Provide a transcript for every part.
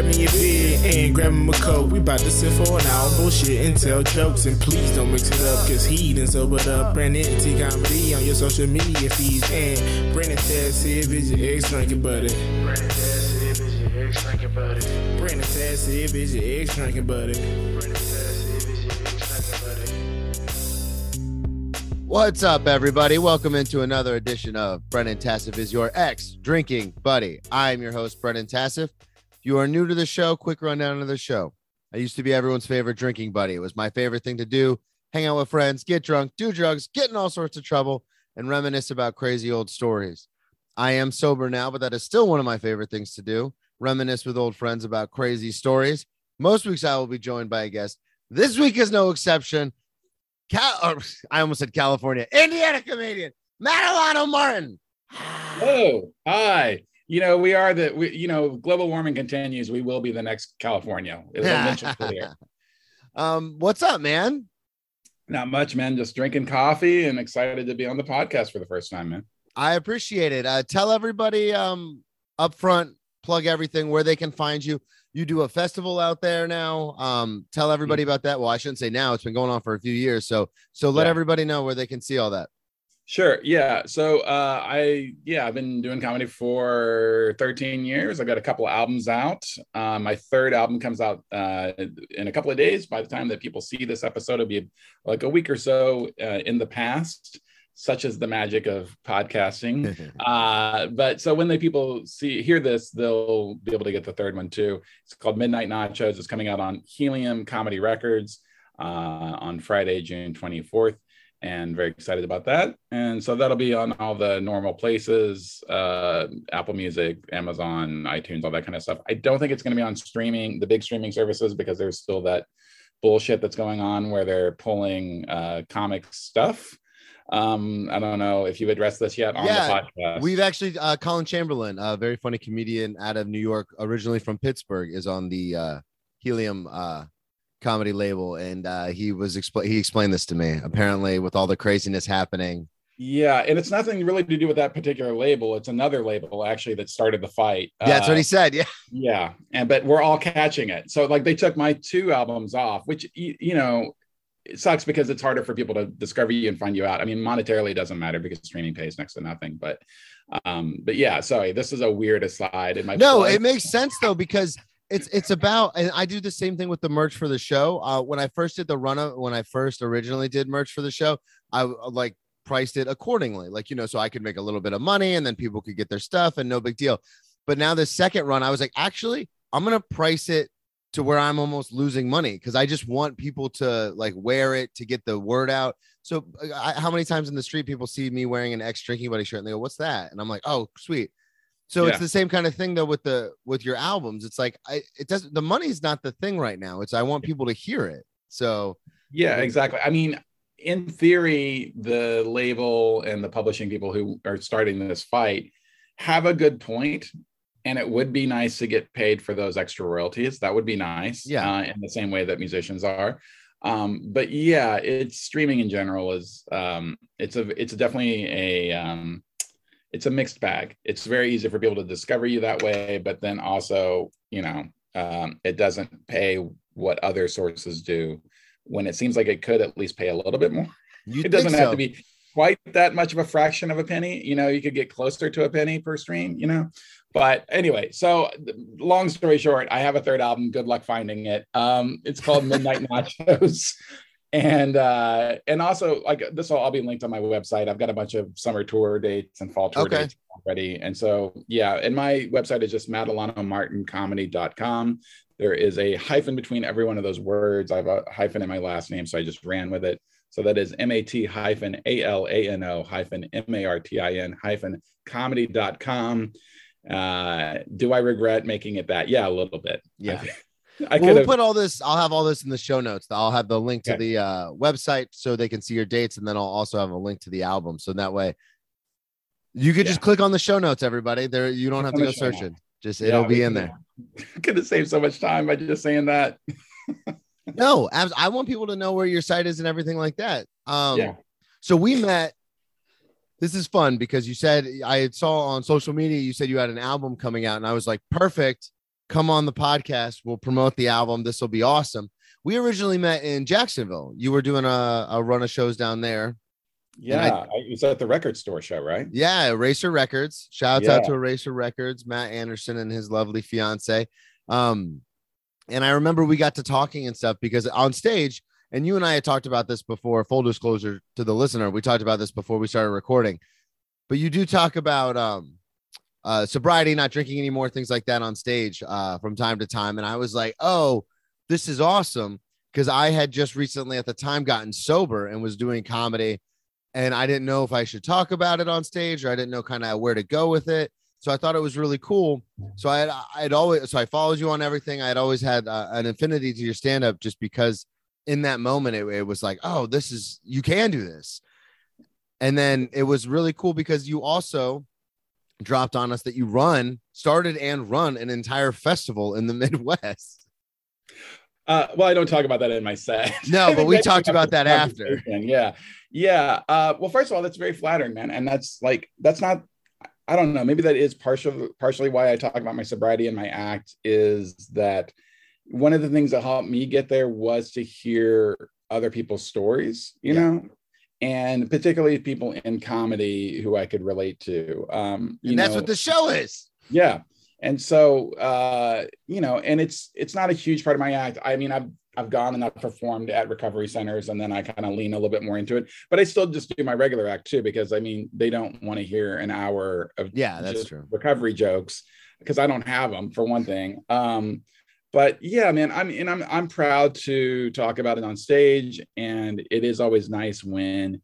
grabbing your beer and grabbing a coke. We about to sit for an hour, bullshit and tell jokes. And please don't mix it up, cause he done sobered up. Brandon T comedy on your social media feeds. And Brandon Taz if it's your ex drinking buddy. Brandon Taz if it's your ex drinking buddy. Brandon Taz if it's your ex drinking buddy. Brandon Taz if it's your ex drinking buddy. What's up, everybody? Welcome into another edition of Brennan Tassif is your ex drinking buddy. I'm your host, Brennan Tassif. You are new to the show, quick rundown of the show. I used to be everyone's favorite drinking buddy. It was my favorite thing to do hang out with friends, get drunk, do drugs, get in all sorts of trouble, and reminisce about crazy old stories. I am sober now, but that is still one of my favorite things to do reminisce with old friends about crazy stories. Most weeks I will be joined by a guest. This week is no exception. Cal- I almost said California, Indiana comedian, Mat Alano-Martin. Oh, hi. You know, we are the, we, you know, global warming continues. We will be the next California. It'll eventually clear. um, what's up, man? Not much, man. Just drinking coffee and excited to be on the podcast for the first time, man. I appreciate it. Uh, tell everybody um, up front, plug everything where they can find you. You do a festival out there now. Um, tell everybody about that. Well, I shouldn't say now. It's been going on for a few years. So, so let Yeah. everybody know where they can see all that. Sure. Yeah. So uh, I yeah, I've been doing comedy for 13 years. I've got a couple of albums out. Uh, my third album comes out uh, in a couple of days. By the time that people see this episode, it'll be like a week or so uh, in the past. Such as the magic of podcasting. uh, but so when the people see hear this, they'll be able to get the third one too. It's called Midnight Nachos. It's coming out on Helium Comedy Records uh, on Friday, June 24th and very excited about that. And so that'll be on all the normal places uh, Apple Music, Amazon, iTunes, all that kind of stuff. I don't think it's going to be on streaming, the big streaming services, because there's still that bullshit that's going on where they're pulling uh, comic stuff. Um, I don't know if you've addressed this yet on Yeah, the podcast. We've actually, uh, Colin Chamberlain, a very funny comedian out of New York, originally from Pittsburgh, is on the uh, Helium uh, comedy label, and uh, he was expl- he explained this to me. Apparently, with all the craziness happening, yeah, and it's nothing really to do with that particular label. It's another label actually that started the fight. yeah, that's Uh, what he said. Yeah, Yeah, and but we're all catching it. So like they took my two albums off, which y- you know it sucks because it's harder for people to discover you and find you out. I mean, monetarily it doesn't matter because streaming pays next to nothing. But um, but yeah, sorry, this is a weird aside in my no, it makes sense though because it's it's about, and I do the same thing with the merch for the show. Uh, when I first did the run up, when I first originally did merch for the show, I uh, like priced it accordingly, like you know, so I could make a little bit of money and then people could get their stuff and no big deal. But now the second run, I was like, actually, I'm gonna price it to where I'm almost losing money because I just want people to like wear it to get the word out. So, uh, I, how many times in the street people see me wearing an ex drinking buddy shirt and they go, "What's that?" And I'm like, "Oh, sweet." So it's the same kind of thing though with the with your albums. It's like I it doesn't the money's not the thing right now. It's I want people to hear it. So Yeah, exactly. I mean, in theory, the label and the publishing people who are starting this fight have a good point, and it would be nice to get paid for those extra royalties. That would be nice. Yeah. uh, in the same way that musicians are. Um, but yeah, it's streaming in general is um, it's a it's definitely a um, it's a mixed bag. It's very easy for people to discover you that way, but then also, you know, um, it doesn't pay what other sources do when it seems like it could at least pay a little bit more. you It doesn't think have to be quite that much of a fraction of a penny. You know, you could get closer to a penny per stream, you know. But anyway, so long story short, I have a third album. Good luck finding it. Um, it's called Midnight Nachos. And uh, and also like this will all be linked on my website. I've got a bunch of summer tour dates and fall tour Okay. dates already. And so yeah, and my website is just madelanomartincomedy.com. There is a hyphen between every one of those words. I have a hyphen in my last name, so I just ran with it. So that is M-A-T hyphen A-L-A-N-O hyphen M-A-R-T-I-N hyphen comedy.com. Uh, do I regret making it that? Yeah, a little bit. Yeah. I Well, put all this. I'll have all this in the show notes. I'll have the link to Okay. the uh, website so they can see your dates, and then I'll also have a link to the album. So that way, you could just click on the show notes. Everybody, there you don't Click have to go searching. Just Yeah, it'll be in there. could have saved so much time by just saying that. No, abs- I want people to know where your site is and everything like that. Um, Yeah. So we met. This is fun because you said I saw on social media you said you had an album coming out, and I was like, perfect. Come on the podcast. We'll promote the album. This will be awesome. We originally met in Jacksonville. You were doing a, a run of shows down there. Yeah, I, it was at the record store show, right? Yeah, Eraser Records. Shout yeah. out to Eraser Records, Matt Anderson and his lovely fiance. Um, and I remember we got to talking and stuff because on stage, and you and I had talked about this before. Full disclosure to the listener, we talked about this before we started recording. But you do talk about um, uh, sobriety, not drinking anymore, things like that on stage uh, from time to time. And I was like, oh, this is awesome because I had just recently at the time gotten sober and was doing comedy. And I didn't know if I should talk about it on stage or I didn't know kind of where to go with it. So I thought it was really cool. So I had, I'd always, so I followed you on everything. I had always had uh, an affinity to your stand up just because in that moment it, it was like, oh, this is, you can do this. And then it was really cool because you also dropped on us that you run, started and run an entire festival in the Midwest. Uh, well, I don't talk about that in my set. No, but we talked about that after. Yeah. Yeah. Uh, well, first of all, that's very flattering, man. And that's like, that's not, I don't know, maybe that is partial, partially why I talk about my sobriety and my act is that one of the things that helped me get there was to hear other people's stories, you yeah. know, and particularly people in comedy who I could relate to. Um, and that's know, what the show is. Yeah. And so, uh, you know, and it's it's not a huge part of my act. I mean, I've I've gone and I've performed at recovery centers, and then I kind of lean a little bit more into it. But I still just do my regular act too, because I mean, they don't want to hear an hour of yeah, that's true recovery jokes because I don't have them for one thing. Um, but yeah, man, I'm and I'm I'm proud to talk about it on stage, and it is always nice when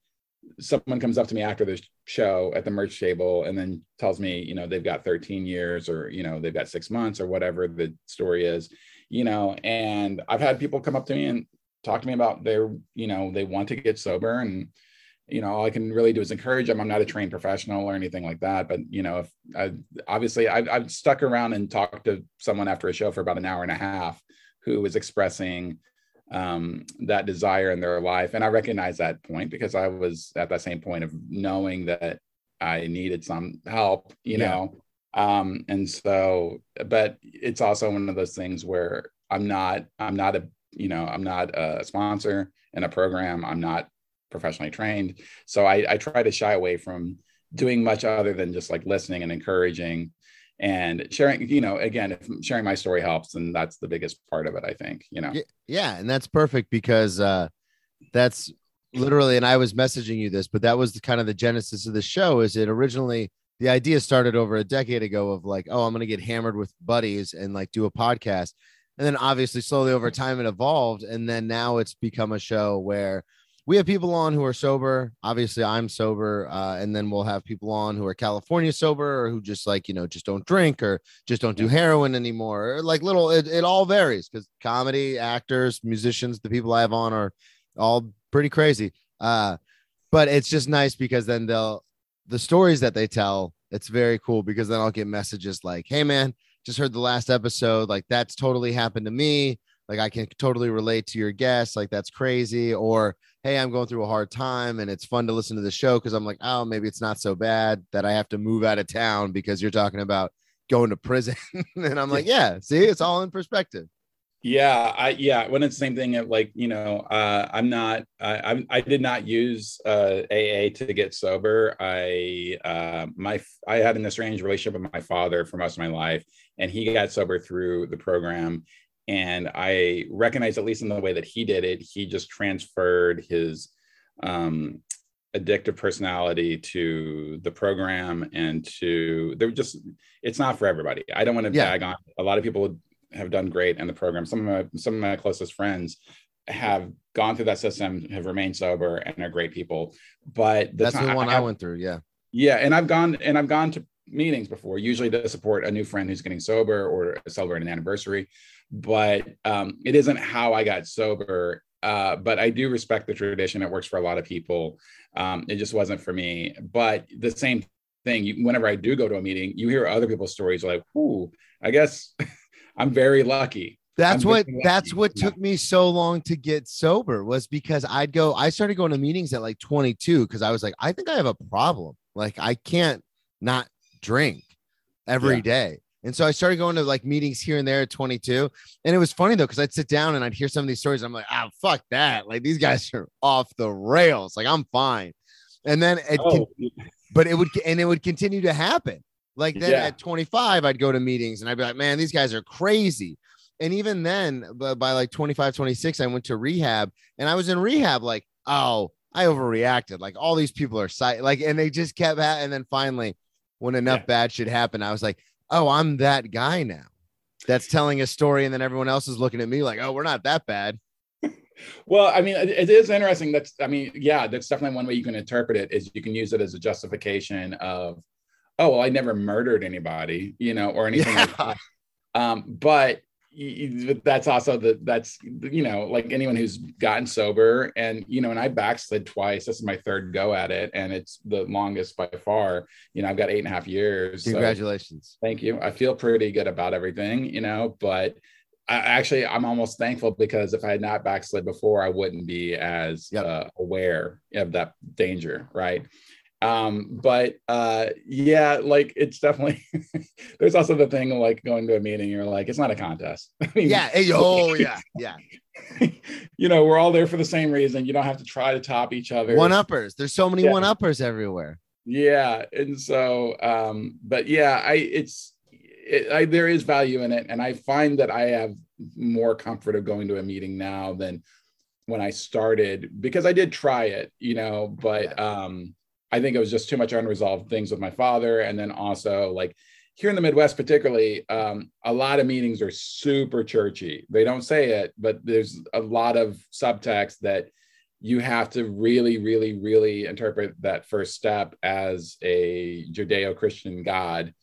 someone comes up to me after the show at the merch table and then tells me, you know, they've got 13 years or you know they've got six months or whatever the story is, you know. And I've had people come up to me and talk to me about their, you know, they want to get sober and you know all i can really do is encourage them i'm not a trained professional or anything like that but you know if i obviously I've, I've, stuck around and talked to someone after a show for about an hour and a half who was expressing um, that desire in their life and i recognize that point because i was at that same point of knowing that i needed some help you yeah. know? Um, and so but it's also one of those things where i'm not i'm not a you know i'm not a sponsor in a program. I'm not professionally trained. So I, I try to shy away from doing much other than just like listening and encouraging and sharing you know again if sharing my story helps and that's the biggest part of it i think you know yeah and that's perfect because uh that's literally and i was messaging you this but that was the kind of the genesis of the show is it originally the idea started over a decade ago of like oh i'm gonna get hammered with buddies and like do a podcast and then obviously slowly over time it evolved and then now it's become a show where we have people on who are sober. Obviously, I'm sober, uh, and then we'll have people on who are California sober or who just like you know just don't drink or just don't do heroin anymore. Or like little, it, it all varies because comedy actors, musicians, the people I have on are all pretty crazy. Uh, but it's just nice because then they'll the stories that they tell. It's very cool because then I'll get messages like, "Hey, man, just heard the last episode. Like that's totally happened to me." Like i can totally relate to your guest like that's crazy or hey i'm going through a hard time and it's fun to listen to the show because i'm like oh maybe it's not so bad that i have to move out of town because you're talking about going to prison. And i'm like yeah see it's all in perspective. Yeah i yeah when it's the same thing like you know uh, i'm not I, I'm, i did not use uh, aa to get sober. I uh, my i had an estranged relationship with my father for most of my life and he got sober through the program and i recognize at least in the way that he did it he just transferred his um, addictive personality to the program and to they're just it's not for everybody. I don't want to yeah. bag on a lot of people have done great in the program. Some of my some of my closest friends have gone through that system have remained sober and are great people. But the that's time, the one I, have, I went through yeah. Yeah and i've gone and i've gone to meetings before usually to support a new friend who's getting sober or celebrate an anniversary but um, it isn't how I got sober. Uh, but I do respect the tradition. It works for a lot of people. Um, it just wasn't for me. But the same thing, you, whenever I do go to a meeting, you hear other people's stories like, "Ooh, I guess I'm very lucky." That's I'm what that's what took me so long to get sober was because I'd go I started going to meetings at like 22 because I was like I think I have a problem like I can't not drink every yeah. day And so I started going to like meetings here and there at 22. And it was funny though, because I'd sit down and I'd hear some of these stories. I'm like, ah, fuck that. Like these guys are off the rails. Like I'm fine. And then it, Oh, con- but it would, and it would continue to happen. Like then Yeah. at 25, I'd go to meetings and I'd be like, man, these guys are crazy. And even then, by, by like 25, 26, I went to rehab and I was in rehab like, oh, I overreacted. Like all these people are sight, like, and they just kept, ha- and then finally, when enough Yeah. bad shit happened, I was like, oh, I'm that guy now that's telling a story. And then everyone else is looking at me like, oh, we're not that bad. Well, I mean, it, it is interesting. That's, I mean, yeah, that's definitely one way you can interpret it is you can use it as a justification of, oh, well, I never murdered anybody, you know, or anything like Yeah. that. Um, but y- y- but that's also the that's you know like anyone who's gotten sober and you know and I backslid twice. This is my third go at it, and it's the longest by far. You know, I've got eight and a half years. so- Congratulations. Thank you. I feel pretty good about everything, you know, but I actually I'm almost thankful because if I had not backslid before, I wouldn't be as Yep. uh, aware of that danger, right? Um, but uh yeah, like it's definitely there's also the thing like going to a meeting, you're like, it's not a contest. I mean, Yeah. Hey, oh, yeah. Yeah. you know, we're all there for the same reason. You don't have to try to top each other. One uppers. There's so many Yeah. one uppers everywhere. yeah and so um but yeah i it's it, I, there is value in it and i find that i have more comfort of going to a meeting now than when i started because i did try it you know but um i think it was just too much unresolved things with my father and then also like here in the midwest particularly um, a lot of meetings are super churchy they don't say it but there's a lot of subtext that you have to really, really, really interpret that first step as a Judeo Christian God,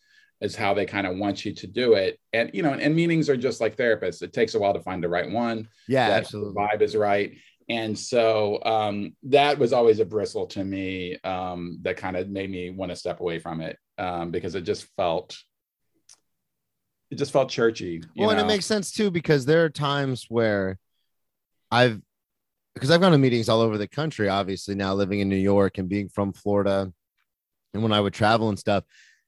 is how they kind of want you to do it. And, you know, and meetings are just like therapists. It takes a while to find the right one, Yeah, absolutely. the vibe is right. And so um, that was always a bristle to me um, that kind of made me want to step away from it um, because it just felt, it just felt churchy. you Well, and it makes sense too because there are times where I've because I've gone to meetings all over the country, obviously now living in New York and being from Florida, and when I would travel and stuff,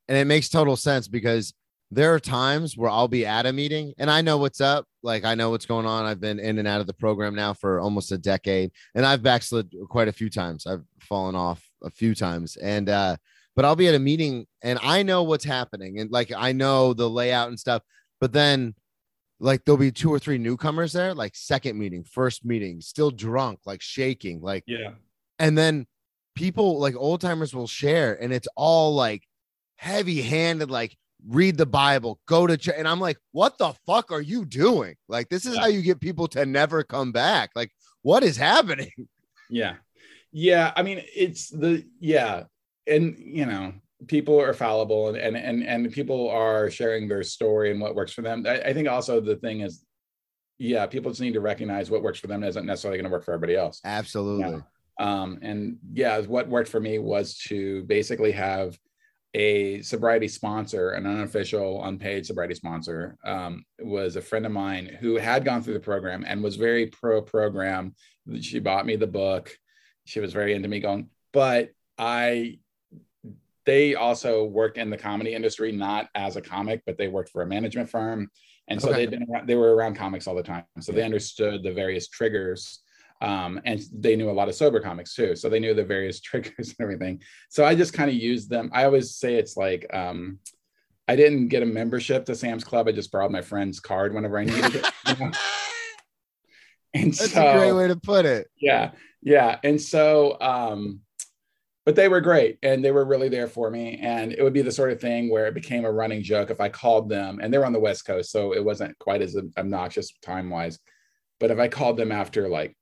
and it makes total sense because there are times where I'll be at a meeting and I know what's up, like I know what's going on. I've been in and out of the program now for almost a decade, and I've backslid quite a few times. I've fallen off a few times, and uh, but I'll be at a meeting and I know what's happening, and like I know the layout and stuff, but then like there'll be two or three newcomers there, like second meeting, first meeting, still drunk, like shaking, like, yeah. and then people like old timers will share, and it's all like heavy handed, like read the Bible, go to church. And I'm like, what the fuck are you doing? Like, this is Yeah. how you get people to never come back. Like, what is happening? Yeah. Yeah. I mean, it's the, yeah. And, you know, people are fallible and, and, and, and people are sharing their story and what works for them. I, I think also the thing is, yeah, people just need to recognize what works for them isn't necessarily going to work for everybody else. Absolutely. Um, and yeah, what worked for me was to basically have a sobriety sponsor, an unofficial, unpaid sobriety sponsor, um, was a friend of mine who had gone through the program and was very pro program. She bought me the book. She was very into me going, but I, they also worked in the comedy industry, not as a comic, but they worked for a management firm. And so Okay. been they were around comics all the time. So they understood the various triggers um, and they knew a lot of sober comics too so they knew the various triggers and everything so i just kind of used them i always say it's like um, i didn't get a membership to sam's club i just borrowed my friend's card whenever i needed it you know? and That's so a great way to put it. yeah yeah and so um but they were great and they were really there for me and it would be the sort of thing where it became a running joke if i called them and they're on the west coast so it wasn't quite as obnoxious time wise but if i called them after like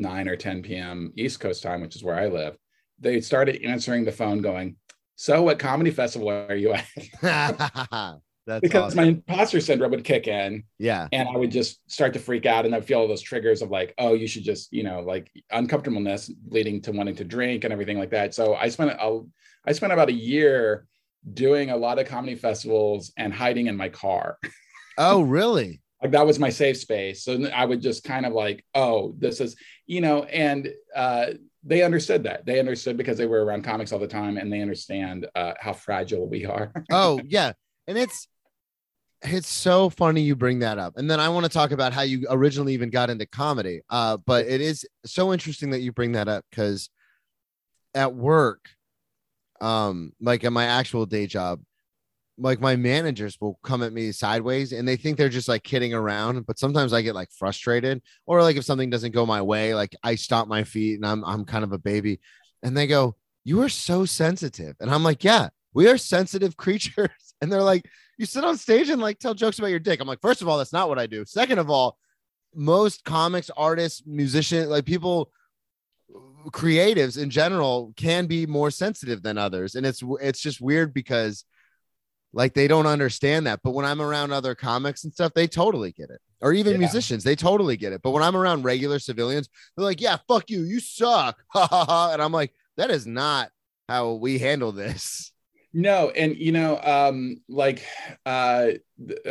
9 or 10 p.m east coast time which is where i live they started answering the phone going so what comedy festival are you at That's because awesome. my imposter syndrome would kick in yeah. and I would just start to freak out and I'd feel all those triggers of like, oh, you should just, you know, like uncomfortableness leading to wanting to drink and everything like that. So I spent a, I spent about a year doing a lot of comedy festivals and hiding in my car. Oh, really? Like that was my safe space. So I would just kind of like, oh, this is, you know, and uh, they understood that. They understood because they were around comics all the time and they understand uh, how fragile we are. Oh, yeah. And it's It's so funny you bring that up. And then I want to talk about how you originally even got into comedy. Uh, but it is so interesting that you bring that up because at work, um, like at my actual day job, like my managers will come at me sideways and they think they're just like kidding around. But sometimes I get like frustrated, or like if something doesn't go my way, like I stomp my feet and I'm I'm kind of a baby. And they go, You are so sensitive. And I'm like, Yeah, we are sensitive creatures. And they're like, you sit on stage and like tell jokes about your dick. I'm like, first of all, that's not what I do. Second of all, most comics, artists, musicians, like people, creatives in general can be more sensitive than others. And it's it's just weird because like they don't understand that. But when I'm around other comics and stuff, they totally get it. Or even yeah. musicians, they totally get it. But when I'm around regular civilians, they're like, yeah, fuck you, you suck. and I'm like, that is not how we handle this. No, and you know, um, like, uh,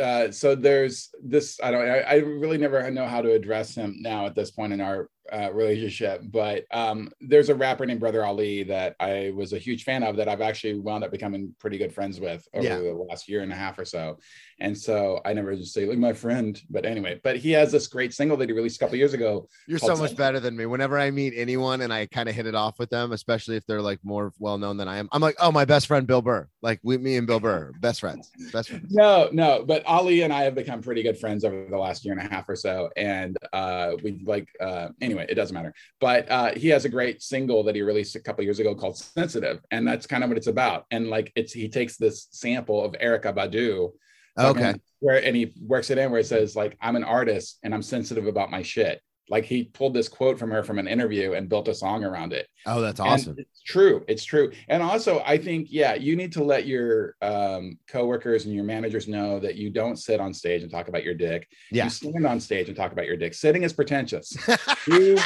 uh, so there's this. I don't. I, I really never know how to address him now at this point in our uh, relationship. But um, there's a rapper named Brother Ali that I was a huge fan of that I've actually wound up becoming pretty good friends with over yeah. the last year and a half or so. And so I never just say like my friend, but anyway. But he has this great single that he released a couple years ago. You're so much better than me. Whenever I meet anyone and I kind of hit it off with them, especially if they're like more well known than I am, I'm like, oh, my best friend Bill Burr. Like we, me and Bill Burr, best friends, best friends. No, no, but Ali and I have become pretty good friends over the last year and a half or so, and uh, we like uh, anyway anyway, it doesn't matter. But uh, he has a great single that he released a couple years ago called "Sensitive," and that's kind of what it's about. And like, it's he takes this sample of Erykah Badu, okay, where and he works it in where it says like, "I'm an artist and I'm sensitive about my shit." Like he pulled this quote from her from an interview and built a song around it. Oh, that's awesome. And it's true. It's true. And also, I think, yeah, you need to let your um, coworkers and your managers know that you don't sit on stage and talk about your dick. Yeah. You stand on stage and talk about your dick. Sitting is pretentious. you,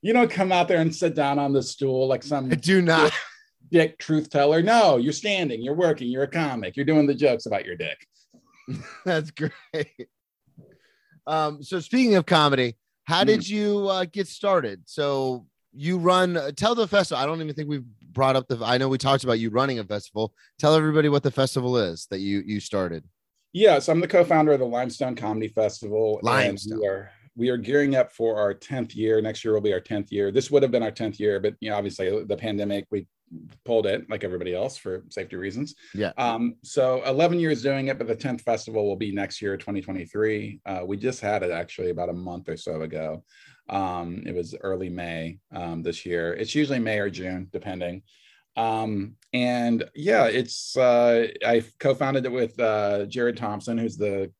you don't come out there and sit down on the stool like some I do not dick truth teller. No, you're standing, you're working, you're a comic, you're doing the jokes about your dick. That's great. Um, so speaking of comedy, how did mm. you uh, get started? So you run. Uh, tell the festival. I don't even think we've brought up the. I know we talked about you running a festival. Tell everybody what the festival is that you you started. Yes, I'm the co-founder of the Limestone Comedy Festival. Limestone. we are we are gearing up for our 10th year. Next year will be our 10th year. This would have been our 10th year, but you know, obviously the pandemic, we pulled it like everybody else for safety reasons. Yeah. Um, so 11 years doing it, but the 10th festival will be next year, 2023. Uh, we just had it actually about a month or so ago. Um, it was early May um, this year. It's usually May or June, depending. Um, and yeah, it's uh, I co-founded it with uh, Jared Thompson, who's the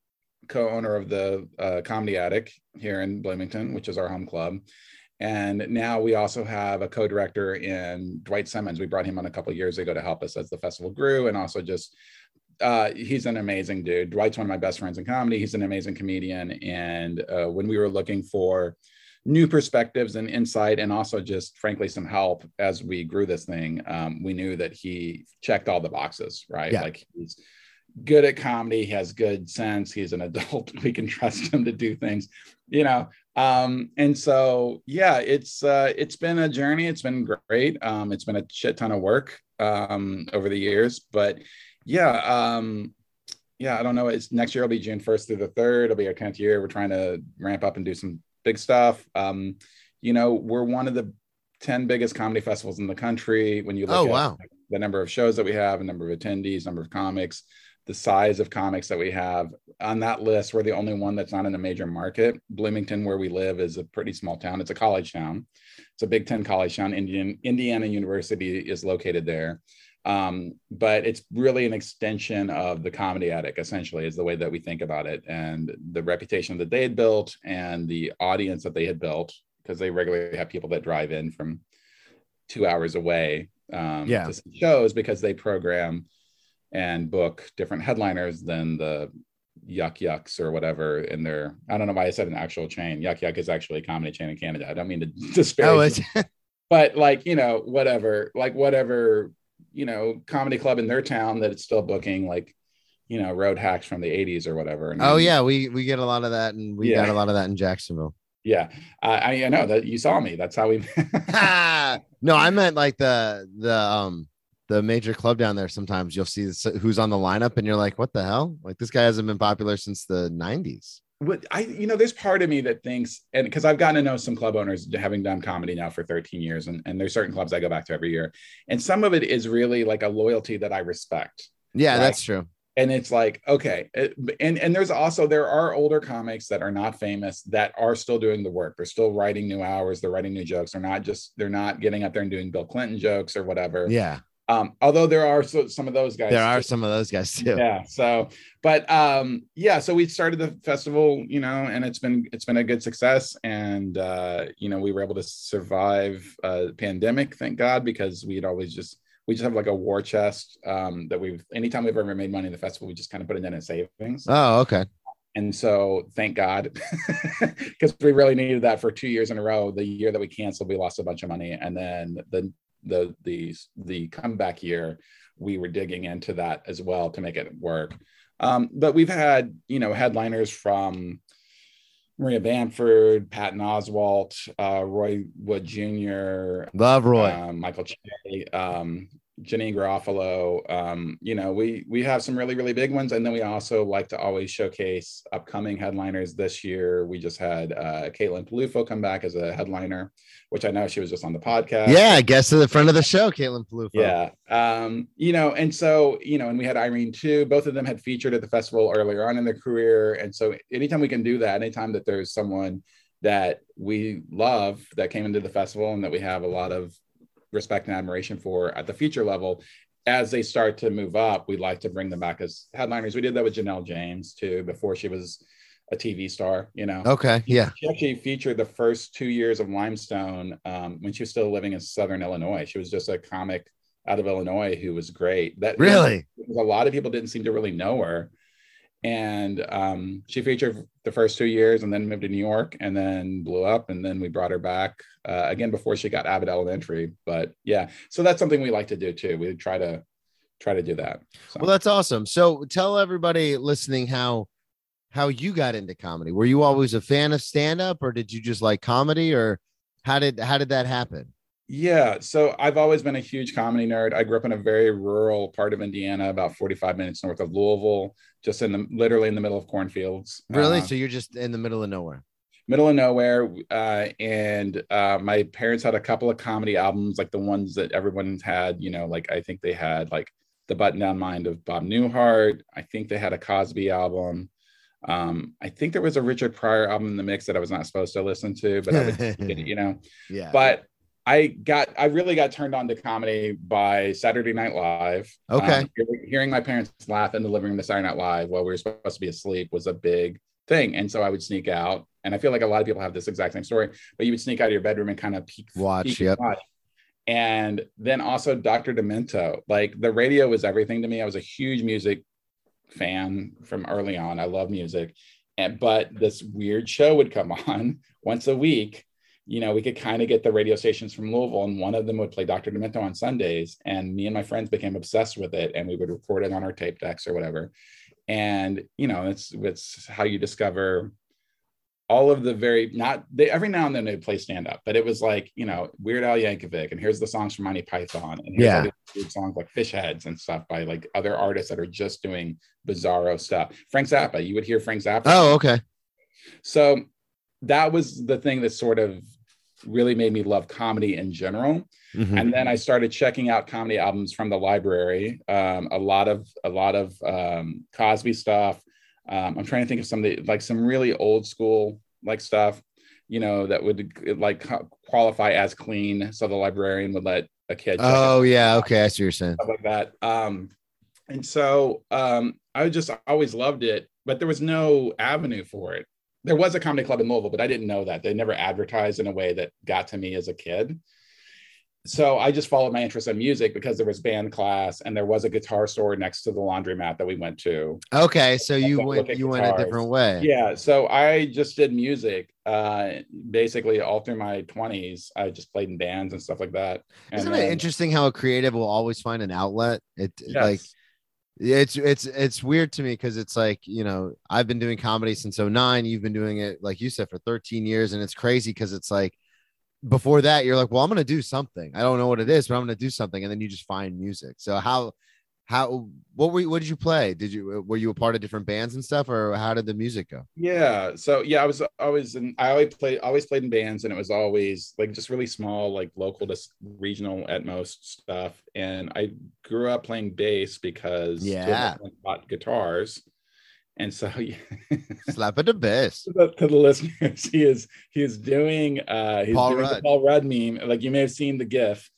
co-owner of the uh, Comedy Attic here in Bloomington, which is our home club. And now we also have a co-director in Dwight Simmons. We brought him on a couple years ago to help us as the festival grew, and also just uh, he's an amazing dude. Dwight's one of my best friends in comedy. He's an amazing comedian, and uh, when we were looking for new perspectives and insight, and also just frankly some help as we grew this thing, um, we knew that he checked all the boxes. Right, yeah. like he's good at comedy. He has good sense. He's an adult. We can trust him to do things, you know. Um, and so, yeah, it's uh, it's been a journey. It's been great. Um, it's been a shit ton of work um, over the years, but yeah, um, yeah, I don't know. It's next year. will be June first through the third. It'll be our tenth year. We're trying to ramp up and do some big stuff. Um, you know, we're one of the 10 biggest comedy festivals in the country when you look oh, at wow. the number of shows that we have, a number of attendees, number of comics the size of comics that we have on that list we're the only one that's not in a major market. Bloomington where we live is a pretty small town. It's a college town. It's a big 10 college town. Indian indiana university is located there. Um, but it's really an extension of the comedy attic essentially is the way that we think about it. And the reputation that they had built and the audience that they had built because they regularly have people that drive in from two hours away um, yeah. to shows because they program and book different headliners than the Yuk Yuk's or whatever in their I don't know why I said an actual chain. Yuk Yuk is actually a comedy chain in Canada. I don't mean to disparage, oh, but like you know whatever, like whatever you know comedy club in their town that it's still booking like you know road hacks from the 80s or whatever. And oh yeah, we we get a lot of that, and we yeah. got a lot of that in Jacksonville. Yeah, uh, I I know that you saw me. That's how we. no, I meant like the the um the major club down there, sometimes you'll see who's on the lineup, and you're like, "What the hell? Like this guy hasn't been popular since the '90s." what I, you know, there's part of me that thinks, and because I've gotten to know some club owners having done comedy now for 13 years, and, and there's certain clubs I go back to every year. And some of it is really like a loyalty that I respect. Yeah, Right. that's true. And it's like, okay. and, and there's also, there are older comics that are not famous that are still doing the work. They're still writing new hours. They're writing new jokes. They're not just, they're not getting up there and doing Bill Clinton jokes or whatever. Yeah, Um, although there are so, some of those guys. there are too. some of those guys too. yeah so but um yeah so we started the festival you know and it's been it's been a good success and uh you know we were able to survive uh pandemic thank god because we'd always just we just have like a war chest um that we've anytime we've ever made money in the festival we just kind of put it in as savings Oh, okay. and so thank god because we really needed that for two years in a row the year that we canceled we lost a bunch of money and then the the the the comeback year we were digging into that as well to make it work um, but we've had you know headliners from maria bamford patton oswalt uh, roy wood jr Love Roy. um, Michael Che, um, Janeane Garofalo. Um, you know, we we have some really really big ones, and then we also like to always showcase upcoming headliners. This year, we just had uh, Caitlin Peluffo come back as a headliner, which I know she was just on the podcast. yeah, guest to the friend of the show, Caitlin Peluffo. Yeah. Um, you know, and so, you know, and we had Irene too. Both of them had featured at the festival earlier on in their career. And so anytime we can do that, anytime that there's someone that we love that came into the festival and that we have a lot of respect and admiration for at the feature level, as they start to move up, we like to bring them back as headliners. We did that with Janelle James too, before she was a TV star, you know. Okay. Yeah. She actually featured the first two years of Limestone um, when she was still living in Southern Illinois. She was just a comic out of Illinois who was great. That Really? because a lot of people didn't seem to really know her, and um, she featured the first two years, and then moved to New York, and then blew up, and then we brought her back uh, again before she got Abbott Elementary. But yeah, so that's something we like to do too. We try to try to do that. So. Well, that's awesome. So tell everybody listening how how you got into comedy. Were you always a fan of stand up, or did you just like comedy, or how did how did that happen? Yeah, so I've always been a huge comedy nerd. I grew up in a very rural part of Indiana, about 45 minutes north of Louisville, just in the literally in the middle of cornfields. Really? Uh, so you're just in the middle of nowhere. middle of nowhere. Uh, and uh, my parents had a couple of comedy albums, like the ones that everyone's had, you know, like I think they had like The Button Down Mind of Bob Newhart. I think they had a Cosby album. Um, I think there was a Richard Pryor album in the mix that I was not supposed to listen to, but I would, you know, Yeah. but I got I really got turned on to comedy by Saturday Night Live. Okay. Um, hearing, my parents laugh in the living room to Saturday Night Live while we were supposed to be asleep was a big thing. And so I would sneak out. And I feel like a lot of people have this exact same story, but you would sneak out of your bedroom and kind of peek, Watch, peek yep. watch. And then also Dr. Demento. Like the radio was everything to me. I was a huge music fan from early on. I love music. And but this weird show would come on once a week. You know, we could kind of get the radio stations from Louisville, and one of them would play Dr. Demento on Sundays. And me and my friends became obsessed with it, and we would record it on our tape decks or whatever. And you know, it's it's how you discover all of the very not they every now and then they'd play stand up, but it was like you know Weird Al Yankovic, and here's the songs from Monty Python, and here's Yeah. all songs like Fish Heads and stuff by like other artists that are just doing bizarro stuff. Frank Zappa, you would hear Frank Zappa. oh, okay. So that was the thing that sort of really made me love comedy in general. Mhm. And then I started checking out comedy albums from the library. Um, a lot of a lot of um, Cosby stuff. Um, I'm trying to think of some of the like some really old school like stuff, you know, that would like qualify as clean. So the librarian would let a kid. Oh, yeah. Okay. I see what you're saying. stuff like that. Um, and so um, I just always loved it, but there was no avenue for it. There was a comedy club in Louisville, but I didn't know that. They never advertised in a way that got to me as a kid. So I just followed my interest in music because there was band class and there was a guitar store next to the laundromat that we went to. Okay. So you went you went a different way. Yeah, so I just did music uh, basically all through my 20s. I just played in bands and stuff like that. And Isn't it interesting how a creative will always find an outlet? It Yes. like it's it's it's weird to me because it's like you know I've been doing comedy since 09 you've been doing it like you said for 13 years and it's crazy because it's like before that, you're like, well, I'm gonna do something. I don't know what it is, but I'm gonna do something, and then you just find music. So how how what were you, what did you play? Did you were you a part of different bands and stuff, or how did the music go? Yeah. So yeah, I was always in. I always played always played in bands, and it was always like just really small, like local to regional at most stuff. And I grew up playing bass because yeah, bought guitars. And so, yeah. slap at the best to the, to the listeners. He is he is doing uh he's Paul doing Rudd. the Paul Rudd meme. Like you may have seen the GIF.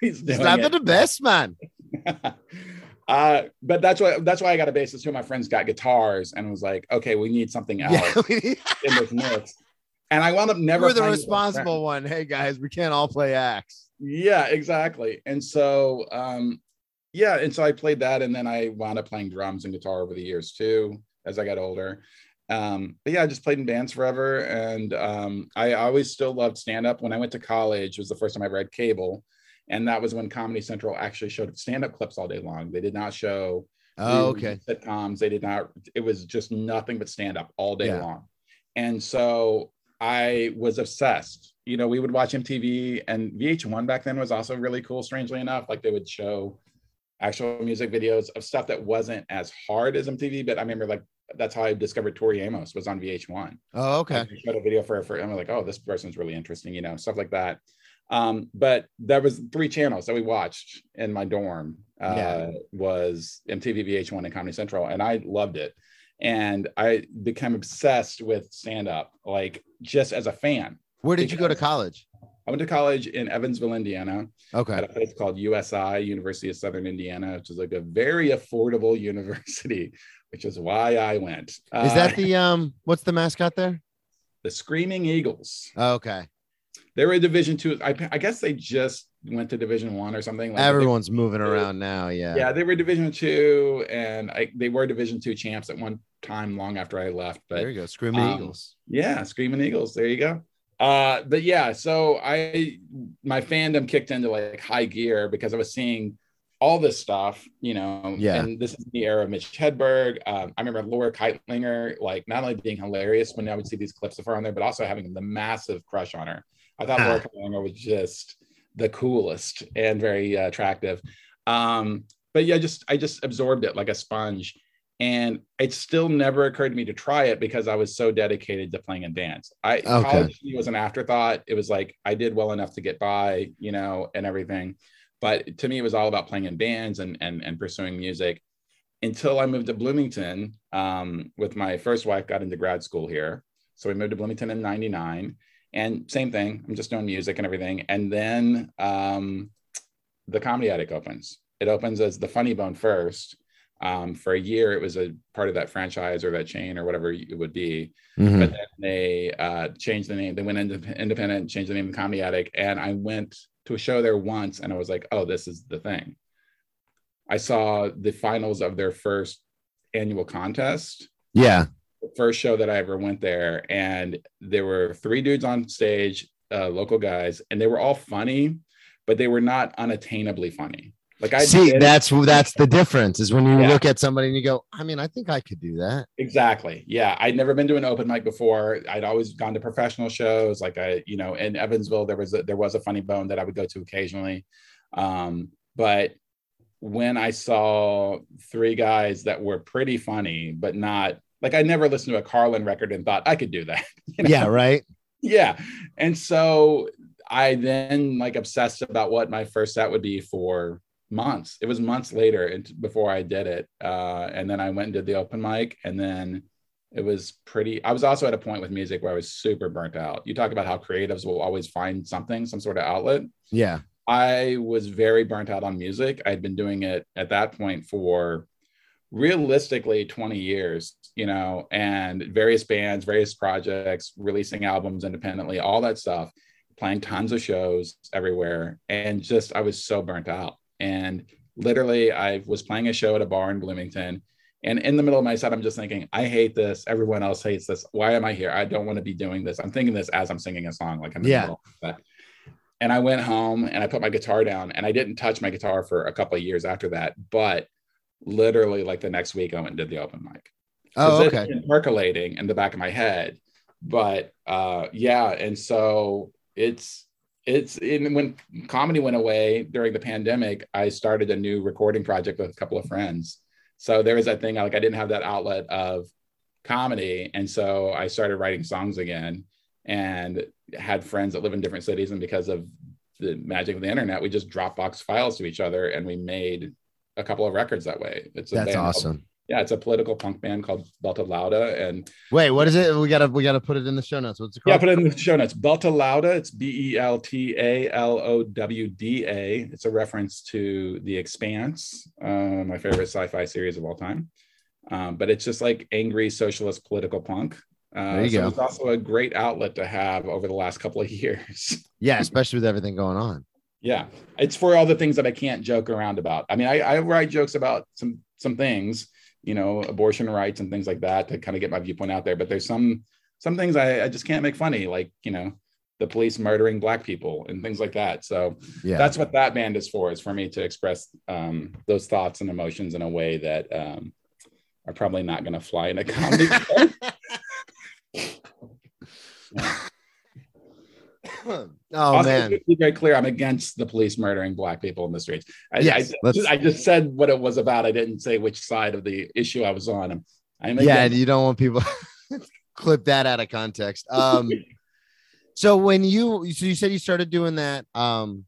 He's slap it. the best, man. uh, but that's why that's why I got a bassist. Of my friends got guitars and was like, okay, we need something else Yeah, we- in this mix. And I wound up never we're the responsible one. Hey guys, we can't all play axe. Yeah, exactly. And so um yeah, and so I played that and then I wound up playing drums and guitar over the years too as I got older. Um, but yeah, I just played in bands forever. And um, I always still loved stand-up. When I went to college, it was the first time I had cable. And that was when Comedy Central actually showed stand-up clips all day long. They did not show Oh, okay. sitcoms. They did not, it was just nothing but stand-up all day Yeah. long. And so I was obsessed. You know, we would watch MTV and VH1 back then was also really cool, strangely enough. Like they would show actual music videos of stuff that wasn't as hard as MTV, but I remember like that's how I discovered Tori Amos was on VH1. Oh, okay. Like, showed a video for her for and I'm like, oh, this person's really interesting, you know, stuff like that. Um, but there was three channels that we watched in my dorm. Uh, Yeah. was MTV, VH1, and Comedy Central, and I loved it. And I became obsessed with stand up, like just as a fan. Where did you go to college? I went to college in Evansville, Indiana, at Okay. a place called USI, University of Southern Indiana, which is like a very affordable university, which is why I went. Is Uh, that the um? What's the mascot there? the Screaming Eagles? Oh, okay. They were Division two. I, I guess they just went to Division one or something. Like, Everyone's moving around now. Yeah. yeah, they were Division two, and I, they were Division two champs at one time, long after I left. But there you go. Screaming um, Eagles. Yeah, Screaming Eagles. There you go. Uh, but yeah, so I my fandom kicked into like high gear because I was seeing all this stuff, you know. Yeah. And this is the era of Mitch Hedberg. Um, I remember Laura Kightlinger, like not only being hilarious when I would see these clips of her on there, but also having the massive crush on her. I thought. Laura Kightlinger was just the coolest and very uh, attractive. Um, but yeah, just I just absorbed it like a sponge. And it still never occurred to me to try it because I was so dedicated to playing in dance. I Okay. college was an afterthought. It was like I did well enough to get by, you know, and everything. But to me, it was all about playing in bands and and, and pursuing music until I moved to Bloomington um, with my first wife, got into grad school here. So we moved to Bloomington in 99. And same thing, I'm just doing music and everything. And then um, the Comedy Attic opens. It opens as the Funny Bone first. Um, for a year, it was a part of that franchise or that chain or whatever it would be. Mhm. But then they uh, changed the name. They went into independent, changed the name to Comedy Attic. And I went to a show there once and I was like, oh, this is the thing. I saw the finals of their first annual contest Yeah. First show that I ever went there, and there were three dudes on stage, uh, local guys, and they were all funny, but they were not unattainably funny. Like I See, did- that's that's the difference is when you Yeah. look at somebody and you go, I mean, I think I could do that. exactly, yeah. I'd never been to an open mic before. I'd always gone to professional shows, like I, you know, in Evansville there was a, there was a funny bone that I would go to occasionally, um, but when I saw three guys that were pretty funny, but not like I never listened to a Carlin record and thought I could do that. you know? Yeah, right. yeah and so i then like obsessed about what my first set would be for months it was months later and before i did it uh, and then i went and did the open mic and then it was pretty i was also at a point with music where i was super burnt out you talk about how creatives will always find something some sort of outlet Yeah. I was very burnt out on music. I'd been doing it at that point for realistically 20 years, you know, and various bands, various projects, releasing albums independently, all that stuff, playing tons of shows everywhere. And just, I was so burnt out. And literally, I was playing a show at a bar in Bloomington. And in the middle of my set, I'm just thinking, I hate this. Everyone else hates this. Why am I here? I don't want to be doing this. I'm thinking this as I'm singing a song, like I'm in the Yeah. middle of that and I went home and I put my guitar down and I didn't touch my guitar for a couple of years after that. But literally, like the next week, I went and did the open mic. Oh, okay. percolating in the back of my head. But uh, yeah, and so it's it's in when comedy went away during the pandemic i started a new recording project with a couple of friends so there was that thing like i didn't have that outlet of comedy and so i started writing songs again and had friends that live in different cities and because of the magic of the internet we just dropbox files to each other and we made a couple of records that way. It's that's awesome called, yeah it's a political punk band called Belta Lowda and wait what is it? We gotta we gotta put it in the show notes. What's it called? yeah put it in the show notes. Belta Lowda it's b-e-l-t-a-l-o-w-d-a it's a reference to the expanse uh, my favorite sci-fi series of all time. Um, but it's just like angry socialist political punk. Uh, there you so go. It's also a great outlet to have over the last couple of years. yeah, especially with everything going on. Yeah, it's for all the things that I can't joke around about. I mean, I, I write jokes about some some things, you know, abortion rights and things like that to kind of get my viewpoint out there. But there's some some things I, I just can't make funny, like you know, the police murdering black people and things like that. So yeah. that's what that band is for, is for me to express um, those thoughts and emotions in a way that um, are probably not going to fly in a comedy. oh also, man! To be very clear, I'm against the police murdering black people in the streets. I, yes, I, just, I, just, said what it was about. I didn't say which side of the issue I was on. I'm yeah, and you don't want people clip that out of context. Um, so when you so you said you started doing that, um,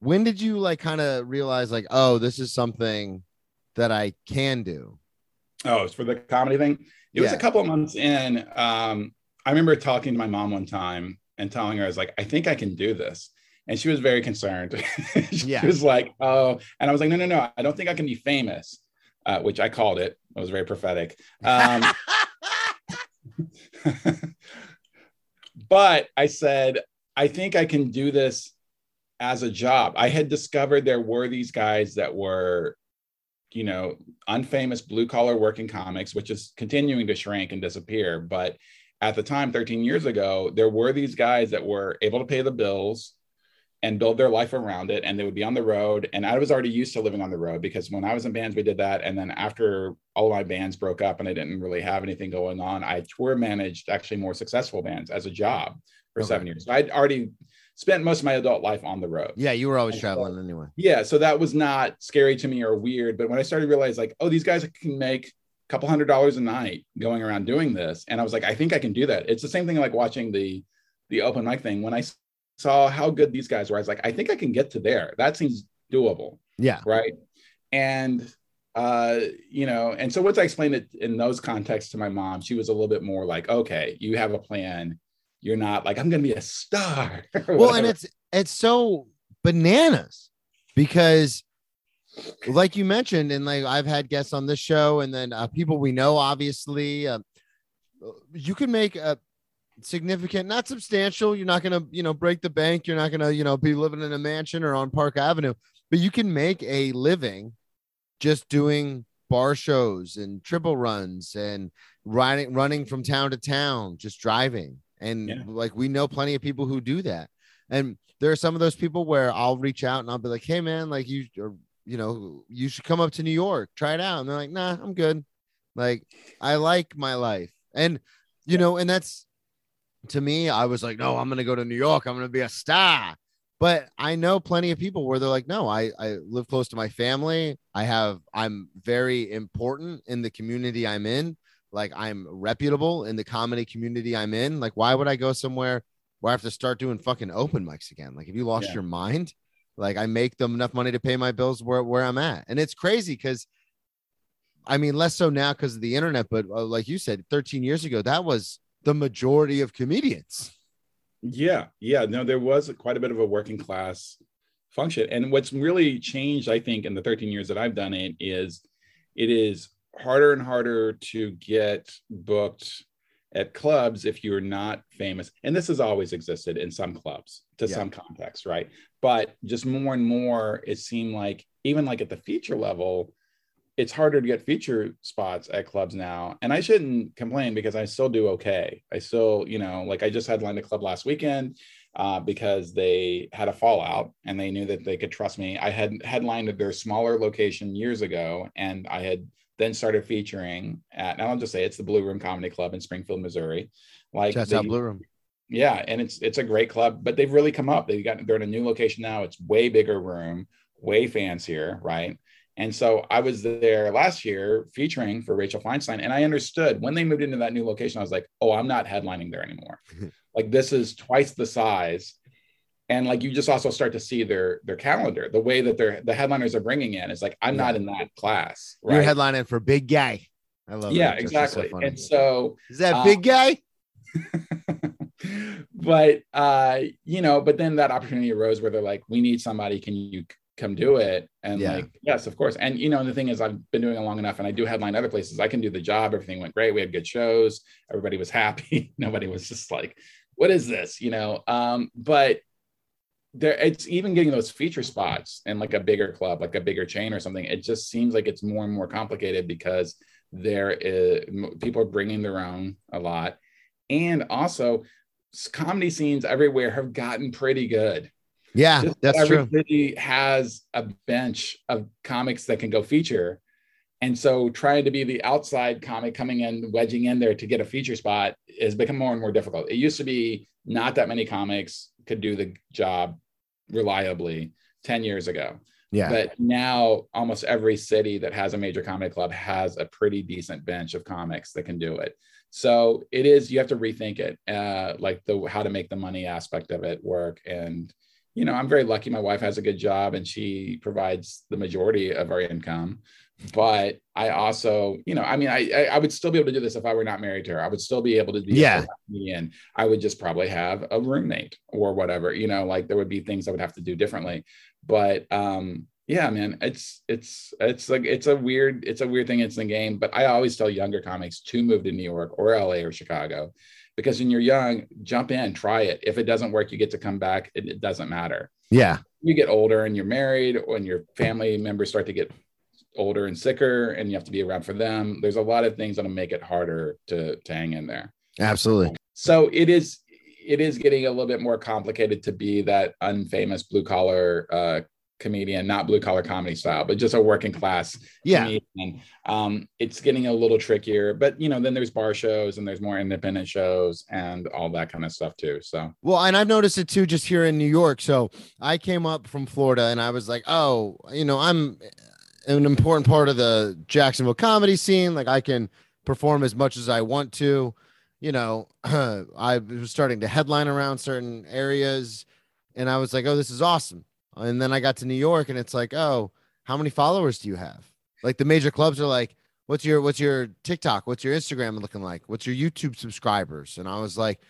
when did you like kind of realize like, oh, this is something that I can do? Oh, it's for the comedy thing. It yeah. was a couple of months in. Um, I remember talking to my mom one time and telling her, I was like, I think I can do this. And she was very concerned. she yeah. was like, oh, and I was like, no, no, no, I don't think I can be famous, uh, which I called it. It was very prophetic. Um, but I said, I think I can do this as a job. I had discovered there were these guys that were, you know, unfamous blue collar working comics, which is continuing to shrink and disappear. But at the time 13 years ago there were these guys that were able to pay the bills and build their life around it and they would be on the road. And i was already used to living on the road because when i was in bands we did that. And then after all my bands broke up and i didn't really have anything going on i tour managed actually more successful bands as a job for okay. seven years. So i'd already spent most of my adult life on the road. Yeah you were always and traveling so, anyway. Yeah so that was not scary to me or weird. But when i started to realize like oh these guys can make couple hundred dollars a night going around doing this. And i was like i think i can do that. It's the same thing like watching the the open mic thing. When i saw how good these guys were i was like i think i can get to there. That seems doable. Yeah. Right? And uh you know and so once i explained it in those contexts to my mom she was a little bit more like okay you have a plan. You're not like i'm gonna be a star. Well and it's it's so bananas because like you mentioned, and like I've had guests on this show, and then uh, people we know, obviously, uh, you can make a significant, not substantial. You're not gonna, you know, break the bank. You're not gonna, you know, be living in a mansion or on Park Avenue, but you can make a living just doing bar shows and triple runs and riding, running from town to town, just driving. And yeah. like we know plenty of people who do that. And there are some of those people where I'll reach out and I'll be like, "Hey, man, like you you know, you should come up to New York, try it out. And they're like, nah, I'm good. Like, I like my life. And, you know, and that's to me, I was like, no, I'm going to go to New York. I'm going to be a star. But I know plenty of people where they're like, no, I, I live close to my family. I have, I'm very important in the community I'm in. Like, I'm reputable in the comedy community I'm in. Like, why would I go somewhere where I have to start doing fucking open mics again? Like, have you lost yeah. your mind? Like I make them enough money to pay my bills where, where I'm at. And it's crazy because I mean, less so now because of the internet, but uh, like you said, 13 years ago, that was the majority of comedians. Yeah. Yeah. No, there was quite a bit of a working class function. And what's really changed, I think, in the 13 years that I've done it is it is harder and harder to get booked at clubs if you're not famous and this has always existed in some clubs to yeah. some context right but just more and more it seemed like even like at the feature level it's harder to get feature spots at clubs now and i shouldn't complain because i still do okay i still you know like i just headlined a club last weekend uh, because they had a fallout and they knew that they could trust me i had headlined at their smaller location years ago and i had then started featuring at, and I'll just say it's the Blue Room Comedy Club in Springfield, Missouri. Like Shout the, Blue Room. Yeah, and it's it's a great club, but they've really come up. They've got they're in a new location now. It's way bigger room, way fancier, right? And so I was there last year featuring for Rachel Feinstein, and I understood when they moved into that new location. I was like, oh, I'm not headlining there anymore. like this is twice the size, and like you just also start to see their their calendar, the way that they're the headliners are bringing in. It's like I'm Yeah. not in that class. Right? You're headlining for big guy. I love yeah, it. It's just so exactly. and so Is that uh, big guy? but uh you know but then that opportunity arose where they're like we need somebody. Can you come do it? And Yeah. like yes of course. And you know and the thing is i've been doing it long enough and i do headline other places. I can do the job. Everything went great. We had good shows. Everybody was happy. Nobody was just like what is this? You know um but there it's even getting those feature spots in like a bigger club like a bigger chain or something it just seems like it's more and more complicated because there is people are bringing their own a lot. And also comedy scenes everywhere have gotten pretty good. Yeah, Just that's every true. city has a bench of comics that can go feature. And so trying to be the outside comic coming in wedging in there to get a feature spot has become more and more difficult. It used to be not that many comics could do the job reliably 10 years ago. Yeah. but now almost every city that has a major comedy club has a pretty decent bench of comics that can do it so it is you have to rethink it uh, like the how to make the money aspect of it work. And you know i'm very lucky. My wife has a good job and she provides the majority of our income. But i also you know i mean I, I would still be able to do this if i were not married to her. I would still be able to be Yeah. full-time i would just probably have a roommate or whatever you know like there would be things i would have to do differently. But um yeah man it's it's it's like it's a weird it's a weird thing it's the game but i always tell younger comics to move to new york or la or chicago because when you're young jump in try it if it doesn't work you get to come back it, it doesn't matter yeah. you get older and you're married when your family members start to get older and sicker and you have to be around for them there's a lot of things that'll make it harder to to hang in there Absolutely. so it is it is getting a little bit more complicated to be that unfamous blue collar uh comedian not blue collar comedy style but just a working class Yeah. comedian. um it's getting a little trickier but you know then there's bar shows and there's more independent shows and all that kind of stuff too so Well, and I've noticed it too, just here in New York. So I came up from Florida, and I was like, oh, you know, I'm an important part of the Jacksonville comedy scene. Like I can perform as much as I want to. You know, I was starting to headline around certain areas, and I was like, oh, this is awesome. And then I got to New York, and it's like, oh, how many followers do you have? Like the major clubs are like, what's your what's your TikTok? What's your Instagram looking like? What's your YouTube subscribers? And I was like.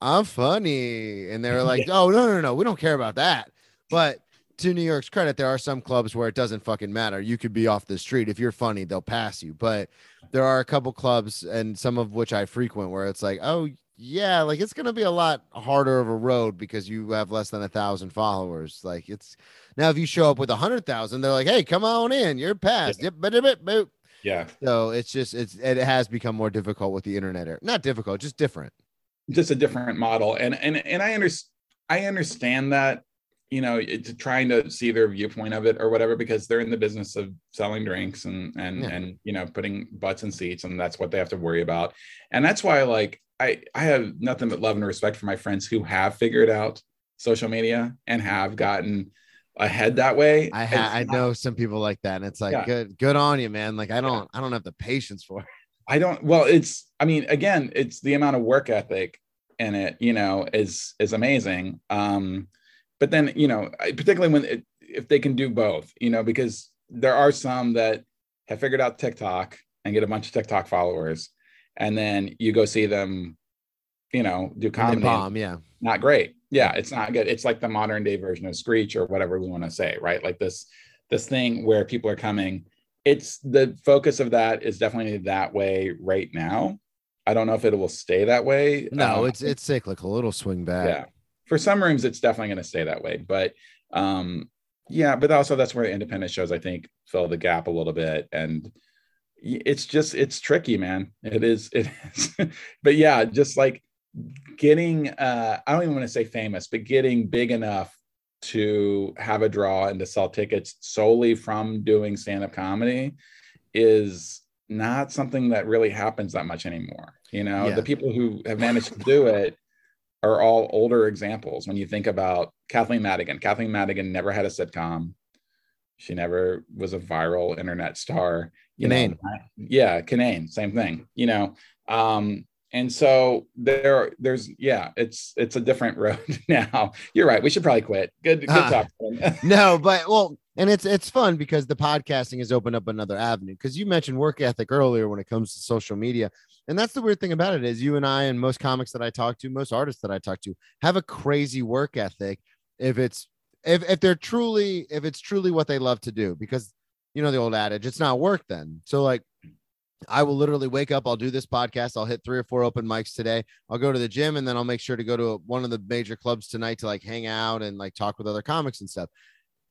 I'm funny. And they were like, oh, no, no, no, we don't care about that. But to New York's credit, there are some clubs where it doesn't fucking matter. You could be off the street. If you're funny, they'll pass you. But there are a couple clubs, and some of which I frequent, where it's like, oh, yeah, like it's going to be a lot harder of a road because you have less than a thousand followers. Like it's now, if you show up with a hundred thousand, they're like, hey, come on in. You're passed. Yep, yeah So it's just, it's, it has become more difficult with the internet. Or not difficult, just different. just a different model and and and i understand i understand that you know it's trying to see their viewpoint of it or whatever because they're in the business of selling drinks and and Yeah. and you know putting butts in seats and that's what they have to worry about and that's why like i i have nothing but love and respect for my friends who have figured out social media and have gotten ahead that way I ha- I know some people like that, and it's like Yeah. good, good on you, man. Like I don't, I don't have the patience for it. I don't well it's I mean again it's the amount of work ethic in it you know is is amazing um but then you know particularly when it, if they can do both you know because there are some that have figured out TikTok and get a bunch of TikTok followers and then you go see them you know do comedy bomb, yeah, not great. Yeah, it's not good. It's like the modern day version of Screech or whatever we want to say, right? Like this this thing where people are coming. It's the focus of that is definitely that way right now. I don't know if it will stay that way. no, Um, it's it's cyclical. It'll swing back. yeah. For some rooms, it's definitely going to stay that way. But um, yeah, but also that's where the independent shows I think fill the gap a little bit, and it's just it's tricky, man. It is. It is. but yeah, just like getting uh i don't even want to say famous but getting big enough to have a draw and to sell tickets solely from doing stand-up comedy is not something that really happens that much anymore you know Yeah. the people who have managed to do it are all older examples. When you think about Kathleen Madigan, Kathleen Madigan never had a sitcom. She never was a viral internet star. You know, yeah, Kinane, same thing. You know, um, and so there there's yeah it's it's a different road now. You're right we should probably quit. Good good uh, talk. No but well and it's it's fun because the podcasting has opened up another avenue because you mentioned work ethic earlier when it comes to social media and that's the weird thing about it is you and i and most comics that i talk to most artists that i talk to have a crazy work ethic if it's if, if they're truly if it's truly what they love to do because you know the old adage it's not work then so like I will literally wake up. I'll do this podcast. I'll hit three or four open mics today. I'll go to the gym and then I'll make sure to go to one of the major clubs tonight to like hang out and like talk with other comics and stuff.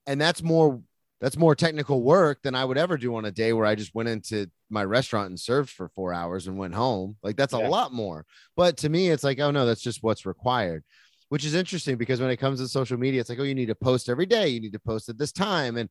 And that's more that's more technical work than I would ever do on a day where I just went into my restaurant and served for four hours and went home. Like that's a lot more. But to me, it's like, oh no, that's just what's required, which is interesting because when it comes to social media, it's like, oh, you need to post every day. You need to post at this time. And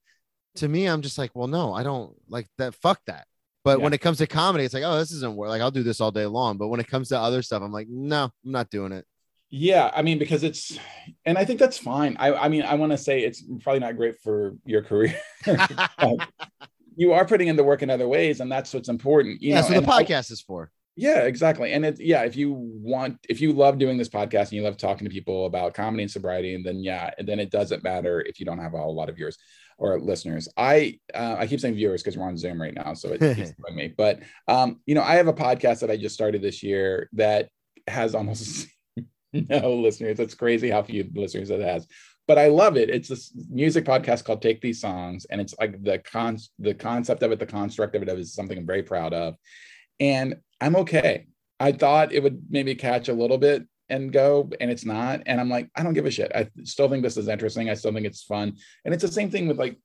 to me, I'm just like, well, no, I don't like that. Fuck that. But yeah. when it comes to comedy, it's like, oh, this isn't work. Like I'll do this all day long. But when it comes to other stuff, I'm like, no, I'm not doing it. Yeah, I mean, because it's, and I think that's fine. I, I mean, I want to say it's probably not great for your career. you are putting in the work in other ways, and that's what's important. You yeah, know? so the podcast I, is for. Yeah, exactly. And it, yeah, if you want, if you love doing this podcast and you love talking to people about comedy and sobriety, and then yeah, and then it doesn't matter if you don't have a whole lot of viewers or listeners. I uh, I keep saying viewers because we're on Zoom right now, so it keeps me. But um, you know, I have a podcast that I just started this year that has almost no listeners. It's crazy how few listeners it has. But I love it. It's this music podcast called Take These Songs, and it's like the con the concept of it, the construct of it is something I'm very proud of. And I'm okay. I thought it would maybe catch a little bit and go and it's not. And i'm like i don't give a shit. I still think this is interesting. I still think it's fun. And it's the same thing with like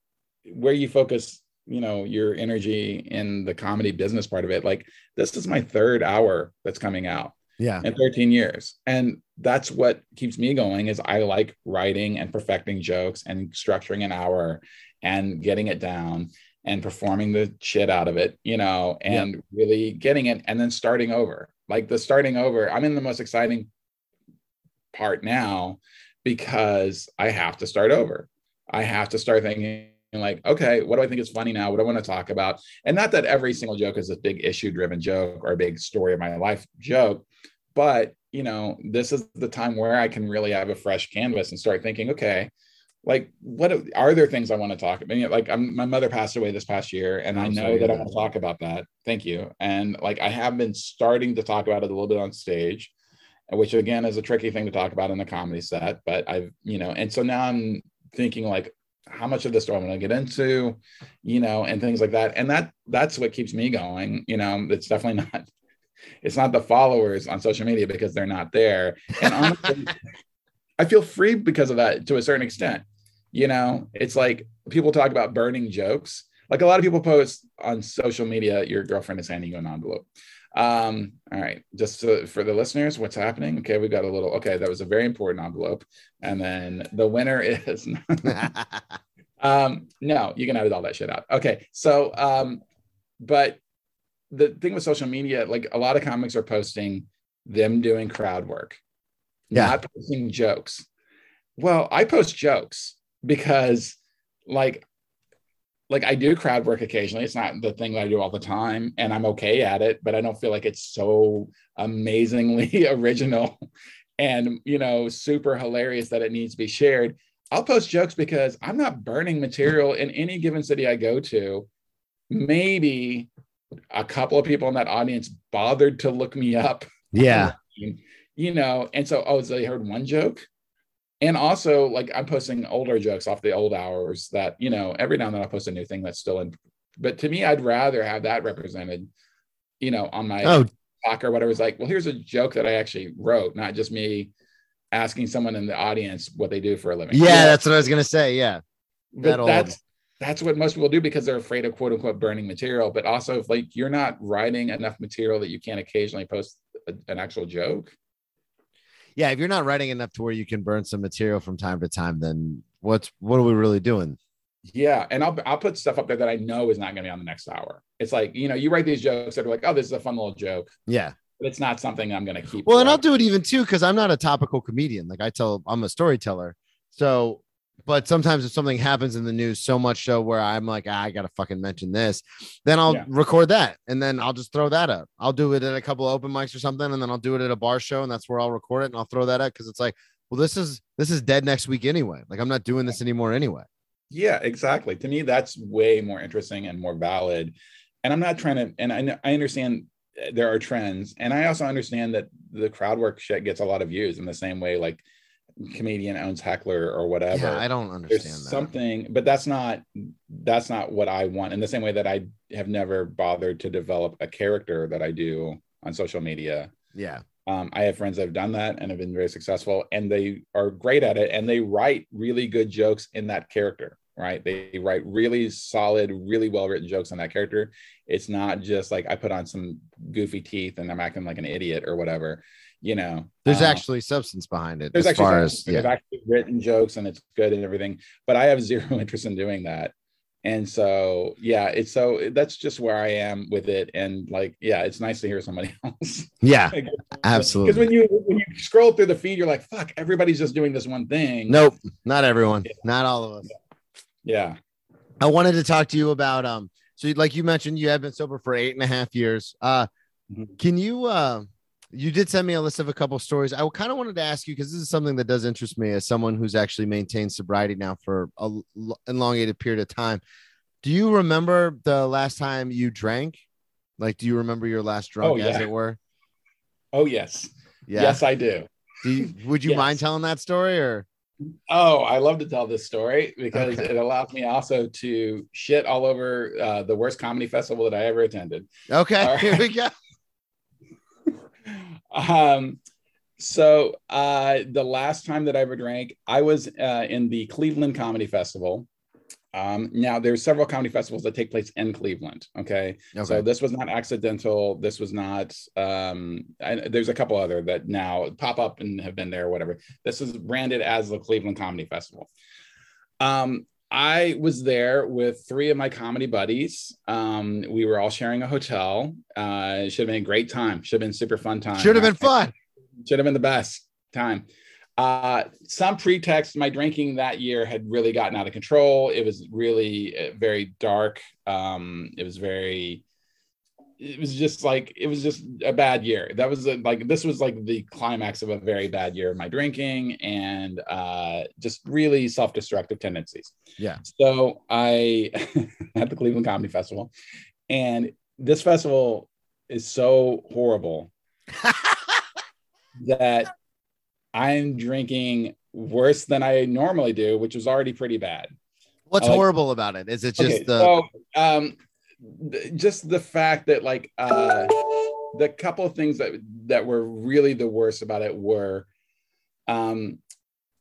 where you focus you know your energy in the comedy business part of it. Like this is my third hour that's coming out yeah. in 13 years. And that's what keeps me going is i like writing and perfecting jokes and structuring an hour and getting it down and performing the shit out of it you know and yeah. really getting it and then starting over like the starting over i'm in the most exciting part now because I have to start over. I have to start thinking like, okay, what do I think is funny now? What do I want to talk about? And not that every single joke is a big issue driven joke or a big story of my life joke, but you know, this is the time where I can really have a fresh canvas and start thinking, okay, like what are there things I want to talk about? like I'm, my mother passed away this past year and I'm i know that I want to talk about that. Thank you. And like I have been starting to talk about it a little bit on stage which again is a tricky thing to talk about in the comedy set. But I've, you know, and so now I'm thinking like, how much of this do I want to get into, you know, and things like that. And that that's what keeps me going. You know, it's definitely not. It's not the followers on social media because they're not there. And honestly, I feel free because of that to a certain extent. You know, it's like people talk about burning jokes. Like a lot of people post on social media, your girlfriend is handing you an envelope. Um, all right, just to, for the listeners, what's happening? Okay, we got a little. Okay, that was a very important envelope, and then the winner is. um, no, you can edit all that shit out. Okay, so um, but the thing with social media, like a lot of comics are posting them doing crowd work, yeah. not posting jokes. Well, I post jokes because like like I do crowd work occasionally. It's not the thing that I do all the time, and I'm okay at it, but I don't feel like it's so amazingly original and you know super hilarious that it needs to be shared. I'll post jokes because I'm not burning material in any given city I go to. Maybe a couple of people in that audience bothered to look me up. Yeah. You know, and so oh, so they heard one joke and also like i'm posting older jokes off the old hours that you know every now and then i post a new thing that's still in but to me i'd rather have that represented you know on my oh. talk or whatever it's like well here's a joke that i actually wrote not just me asking someone in the audience what they do for a living yeah, yeah. that's what i was gonna say yeah but that that's old. that's what most people do because they're afraid of quote unquote burning material but also if like you're not writing enough material that you can't occasionally post a, an actual joke yeah, if you're not writing enough to where you can burn some material from time to time, then what's what are we really doing? Yeah, and I'll I'll put stuff up there that I know is not going to be on the next hour. It's like you know you write these jokes that are like, oh, this is a fun little joke. Yeah, but it's not something I'm going to keep. Well, and I'll do it even too because I'm not a topical comedian. Like I tell, I'm a storyteller. So, but sometimes if something happens in the news, so much so where I'm like, ah, I gotta fucking mention this, then I'll Yeah. record that and then I'll just throw that up. I'll do it at a couple of open mics or something, and then I'll do it at a bar show, and that's where I'll record it and I'll throw that up because it's like, well, this is this is dead next week anyway. Like I'm not doing this anymore anyway. Yeah, exactly. To me, that's way more interesting and more valid. And I'm not trying to, and I, I understand there are trends. And I also understand that the crowd work shit gets a lot of views in the same way like comedian owns heckler or whatever. Yeah, I don't There's understand that. something, but that's not that's not what I want. In the same way that I have never bothered to develop a character that I do on social media. Yeah, Um, I have friends that have done that and have been very successful, and they are great at it, and they write really good jokes in that character. Right? They write really solid, really well written jokes on that character. It's not just like I put on some goofy teeth and I'm acting like an idiot or whatever. You know, there's Uh, actually substance behind it there's as actually far as they've actually written jokes and it's good and everything, but I have zero interest in doing that. And so, yeah, it's so that's just where I am with it. And like, yeah, it's nice to hear somebody else. Yeah, Absolutely. Because when you when you scroll through the feed, you're like, fuck, everybody's just doing this one thing. Nope, not everyone, not all of us. Yeah. I wanted to talk to you about um. So, like you mentioned, you have been sober for eight and a half years. Uh, Mhm. can you uh, you did send me a list of a couple stories. I kind of wanted to ask you because this is something that does interest me as someone who's actually maintained sobriety now for a elongated period of time. Do you remember the last time you drank? Like, do you remember your last drunk, Oh, as it were? Oh yes. Yeah. Yes, I do. Do you, would you Yes. mind telling that story or? Oh, I love to tell this story because Okay. it allows me also to shit all over uh, the worst comedy festival that I ever attended. Okay, All here we go. Um so uh the last time that i ever drank i was uh in the cleveland comedy festival. Um now there's several comedy festivals that take place in cleveland okay, okay. so this was not accidental. This was not um I, there's a couple other that now pop up and have been there or whatever. This is branded as the cleveland comedy festival. Um I was there with three of my comedy buddies. Um, we were all sharing a hotel. Uh, it should have been a great time. Should have been super fun time. Should have been fun. Should have been the best time. Uh, some pretext, my drinking that year had really gotten out of control. It was really uh, very dark. Um, it was very, it was just like, it was just a bad year. That was a, like, this was like the climax of a very bad year of my drinking and uh, just really self destructive tendencies. Yeah. So I, at the Cleveland Comedy Festival, and this festival is so horrible that I'm drinking worse than I normally do, which was already pretty bad. What's like- horrible about it? Is it just Okay, the so um, just the fact that like uh, the couple of things that that were really the worst about it were, um,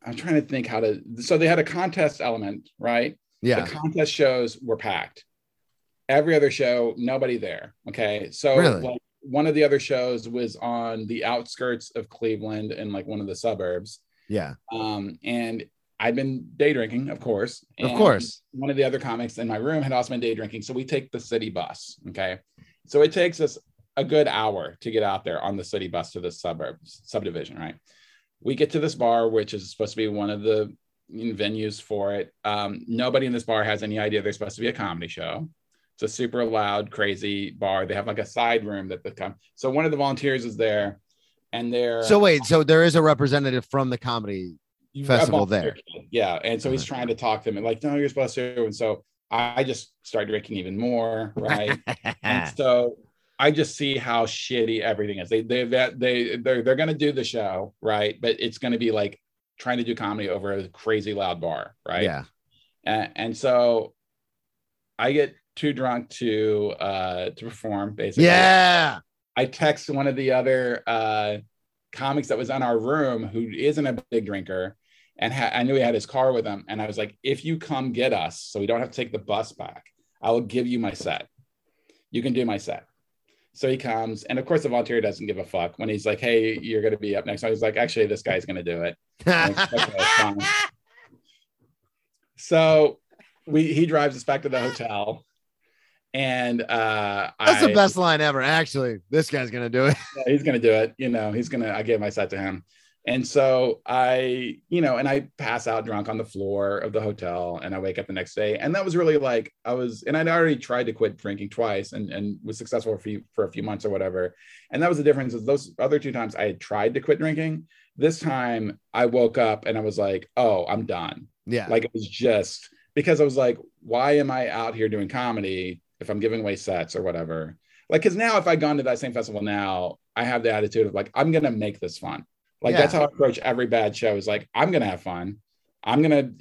I'm trying to think how to. So they had a contest element, right? yeah? The contest shows were packed. Every other show, nobody there. Okay. So Really? like one of the other shows was on the outskirts of Cleveland in like one of the suburbs. Yeah, Um, and I'd been day drinking, of course. of course. One of the other comics in my room had also been day drinking. So we take the city bus. Okay. So it takes us a good hour to get out there on the city bus to the suburbs subdivision, right? We get to this bar, which is supposed to be one of the venues for it. Um, nobody in this bar has any idea there's supposed to be a comedy show. It's a super loud, crazy bar. They have like a side room that the com- so one of the volunteers is there, and they're So wait, so there is a representative from the comedy. Festival there. Yeah. And so he's trying to talk to him and like, no, you're supposed to. And so I just start drinking even more. Right. and so I just see how shitty everything is. They they that they they're they're gonna do the show, right? But it's gonna be like trying to do comedy over a crazy loud bar, right? Yeah. And, and so I get too drunk to uh to perform basically. Yeah. I text one of the other uh, comics that was in our room who isn't a big drinker, and ha- I knew he had his car with him. And I was like, if you come get us, so we don't have to take the bus back, I will give you my set. You can do my set. So he comes, and of course, the volunteer doesn't give a fuck when he's like, "Hey, you're going to be up next." I was like, "Actually, this guy's going to do it." So we he drives us back to the hotel, And uh, That's I, the best line ever. Actually, this guy's gonna do it. yeah, he's gonna do it. You know, he's gonna. I gave my set to him, and so I, you know, and I pass out drunk on the floor of the hotel, and I wake up the next day, and that was really like I was, and I'd already tried to quit drinking twice, and and was successful for a few, for a few months or whatever, and that was the difference. Is those other two times I had tried to quit drinking. This time I woke up and I was like, oh, I'm done. Yeah. Like it was just because I was like, why am I out here doing comedy if I'm giving away sets or whatever? Like, because now if I'd gone to that same festival now, I have the attitude of like, I'm gonna make this fun. Like Yeah. that's how I approach every bad show. Is like, I'm gonna have fun. I'm gonna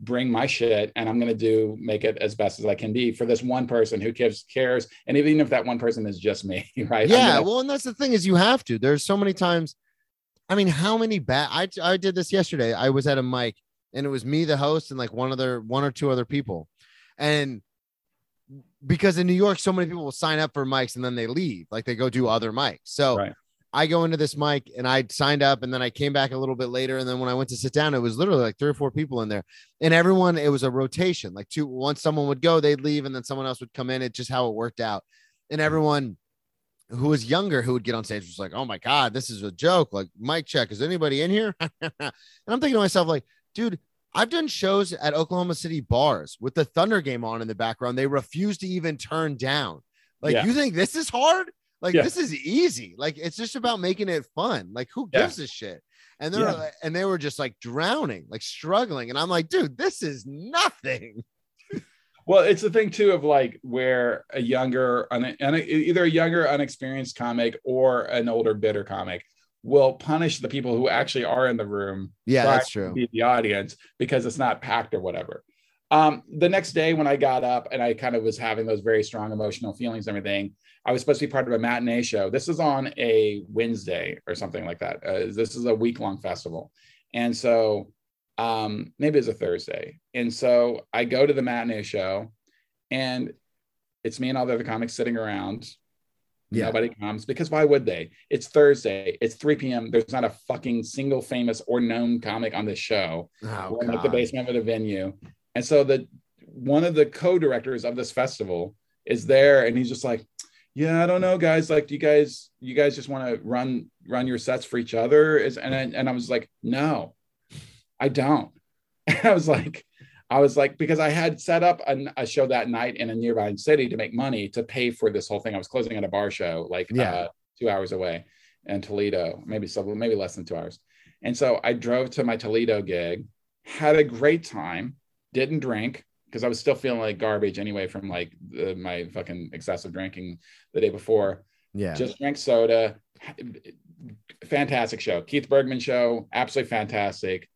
bring my shit and I'm gonna do make it as best as I can be for this one person who gives cares. And even if that one person is just me, right? Yeah. gonna- Well, and that's the thing is you have to. There's so many times. I mean, how many bad? I I did this yesterday. I was at a mic and it was me, the host, and like one other one or two other people, and because in New York, so many people will sign up for mics and then they leave, like they go do other mics. So Right. I go into this mic and I signed up and then I came back a little bit later. And then when I went to sit down, it was literally like three or four people in there. And everyone, it was a rotation. Like two, once someone would go, they'd leave, and then someone else would come in. It's just how it worked out. And everyone who was younger who would get on stage was like, Oh my God, this is a joke. Like, mic check. Is anybody in here? and I'm thinking to myself, like, dude, I've done shows at Oklahoma City bars with the Thunder game on in the background. They refuse to even turn down. Like, Yeah. you think this is hard? Like, Yeah. this is easy. Like, it's just about making it fun. Like, who Yeah. gives a shit? And they're Yeah. like- and they were just like drowning, like struggling. And I'm like, dude, this is nothing. Well, it's the thing too of like where a younger, un, un, either a younger, unexperienced comic or an older, bitter comic will punish the people who actually are in the room. Yeah, that's true. be the audience because it's not packed or whatever. Um, the next day when I got up and I kind of was having those very strong emotional feelings and everything, I was supposed to be part of a matinee show. This is on a Wednesday or something like that. Uh, this is a week long festival. And so um, maybe it's a Thursday. And so I go to the matinee show and it's me and all the other comics sitting around. Yeah. Nobody comes because why would they? It's Thursday. It's 3 p.m. There's not a fucking single famous or known comic on this show. Oh, We're in like the basement of the venue. And so the one of the co-directors of this festival is there and he's just like, Yeah, I don't know, guys. Like, do you guys you guys just want to run run your sets for each other? Is and I, and I was like, No, I don't. I was like, I was like, because I had set up a, a show that night in a nearby city to make money to pay for this whole thing. I was closing at a bar show, like Yeah. uh, two hours away in Toledo, maybe so, maybe less than two hours. And so I drove to my Toledo gig, had a great time, didn't drink because I was still feeling like garbage anyway from like the, my fucking excessive drinking the day before. Yeah. Just drank soda. Fantastic show. Keith Bergman show, absolutely fantastic.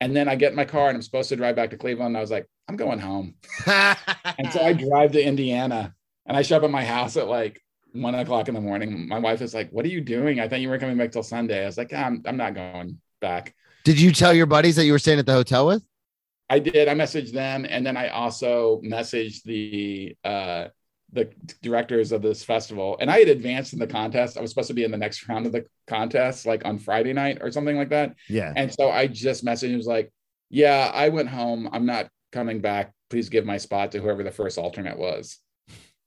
And then I get in my car and I'm supposed to drive back to Cleveland. And I was like, I'm going home. And so I drive to Indiana and I show up at my house at like one o'clock in the morning. My wife is like, What are you doing? I thought you were coming back till Sunday. I was like, I'm, I'm not going back. Did you tell your buddies that you were staying at the hotel with? I did. I messaged them, and then I also messaged the uh, the directors of this festival. And I had advanced in the contest. I was supposed to be in the next round of the contest, like on Friday night or something like that. Yeah. And so I just messaged him was like, "Yeah, I went home. I'm not coming back. Please give my spot to whoever the first alternate was."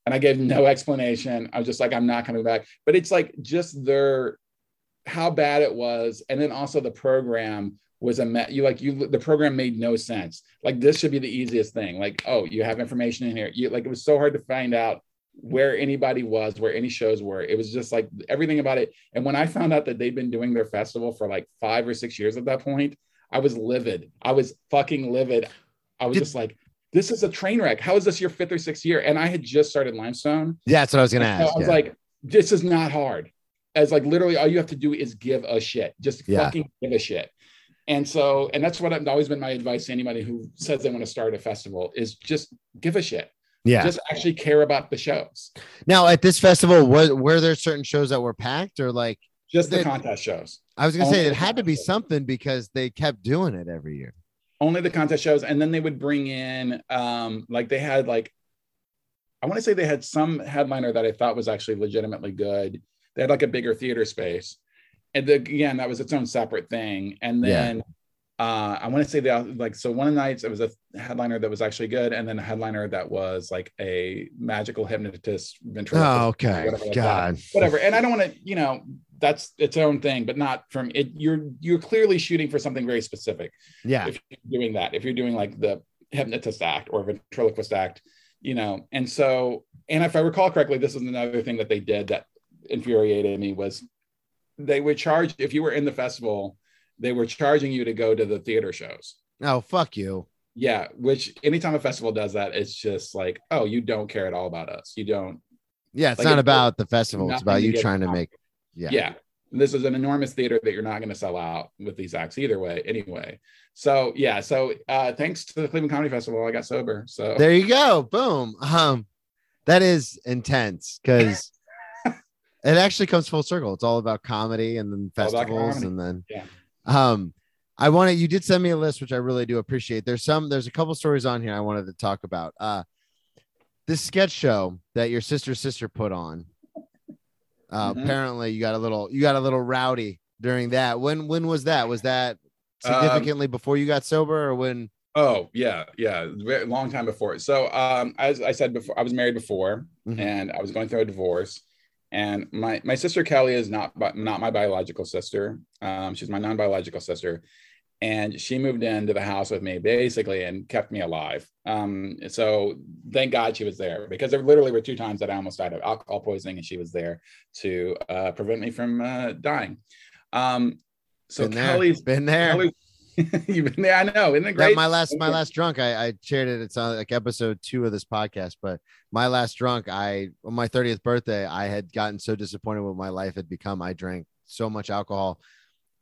And I gave no explanation. I was just like, "I'm not coming back." But it's like just their how bad it was, and then also the program was a met you like you the program made no sense like this should be the easiest thing like oh you have information in here you like it was so hard to find out where anybody was where any shows were it was just like everything about it and when i found out that they'd been doing their festival for like five or six years at that point i was livid i was fucking livid i was Did- just like this is a train wreck how is this your fifth or sixth year and i had just started limestone Yeah, that's what I was gonna so ask. I was yeah. like, this is not hard. As like literally all you have to do is give a shit. Just Yeah. fucking give a shit. And so, and that's what I've always been my advice to anybody who says they want to start a festival is just give a shit. yeah. Just actually care about the shows. now at this festival, were, were there certain shows that were packed or like Just the They- contest shows. I was gonna say it had to be something because they kept doing it every year. Only the contest shows. And then they would bring in um like they had like I want to say they had some headliner that I thought was actually legitimately good. They had like a bigger theater space. And the, again, that was its own separate thing. And Yeah. then uh, I want to say that like so one of the nights it was a headliner that was actually good, and then a headliner that was like a magical hypnotist ventriloquist. Oh, okay. whatever like. God. whatever. And I don't want to, you know, that's its own thing, but not from it. You're you're clearly shooting for something very specific Yeah. if you're doing that. If you're doing like the hypnotist act or ventriloquist act, you know. And so, and if I recall correctly, this is another thing that they did that infuriated me was they would charge if you were in the festival, they were charging you to go to the theater shows. Oh, fuck you. Yeah, which anytime a festival does that, it's just like, oh, you don't care at all about us. You don't. Yeah, it's Like, not it's about the festival. It's about you trying to make. Yeah. Yeah. This is an enormous theater that you're not going to sell out with these acts either way, anyway. So yeah, so uh thanks to the Cleveland Comedy Festival, I got sober. So There you go. Boom. Um, that is intense because it actually comes full circle. It's all about comedy and then festivals and then Yeah. um I wanted you did send me a list, which I really do appreciate. There's some there's a couple stories on here I wanted to talk about. Uh this sketch show that your sister's sister put on. Uh Mhm. apparently you got a little you got a little rowdy during that. When when was that? Was that Um, significantly before you got sober or when Oh yeah, yeah, very long time before. So um, as I said before, I was married before, Mhm. and I was going through a divorce. And my my sister Kelly is not not my biological sister. Um, she's my non biological sister, and she moved into the house with me basically and kept me alive. Um, so thank God she was there because there literally were two times that I almost died of alcohol poisoning, and she was there to uh, prevent me from uh, dying. Um, so been there, Kelly's been there. Kelly, you've been there. I know, isn't it that great? my last my last drunk I, I shared it it's on like episode two of this podcast but my last drunk i on my 30th birthday i had gotten so disappointed with my life had become i drank so much alcohol.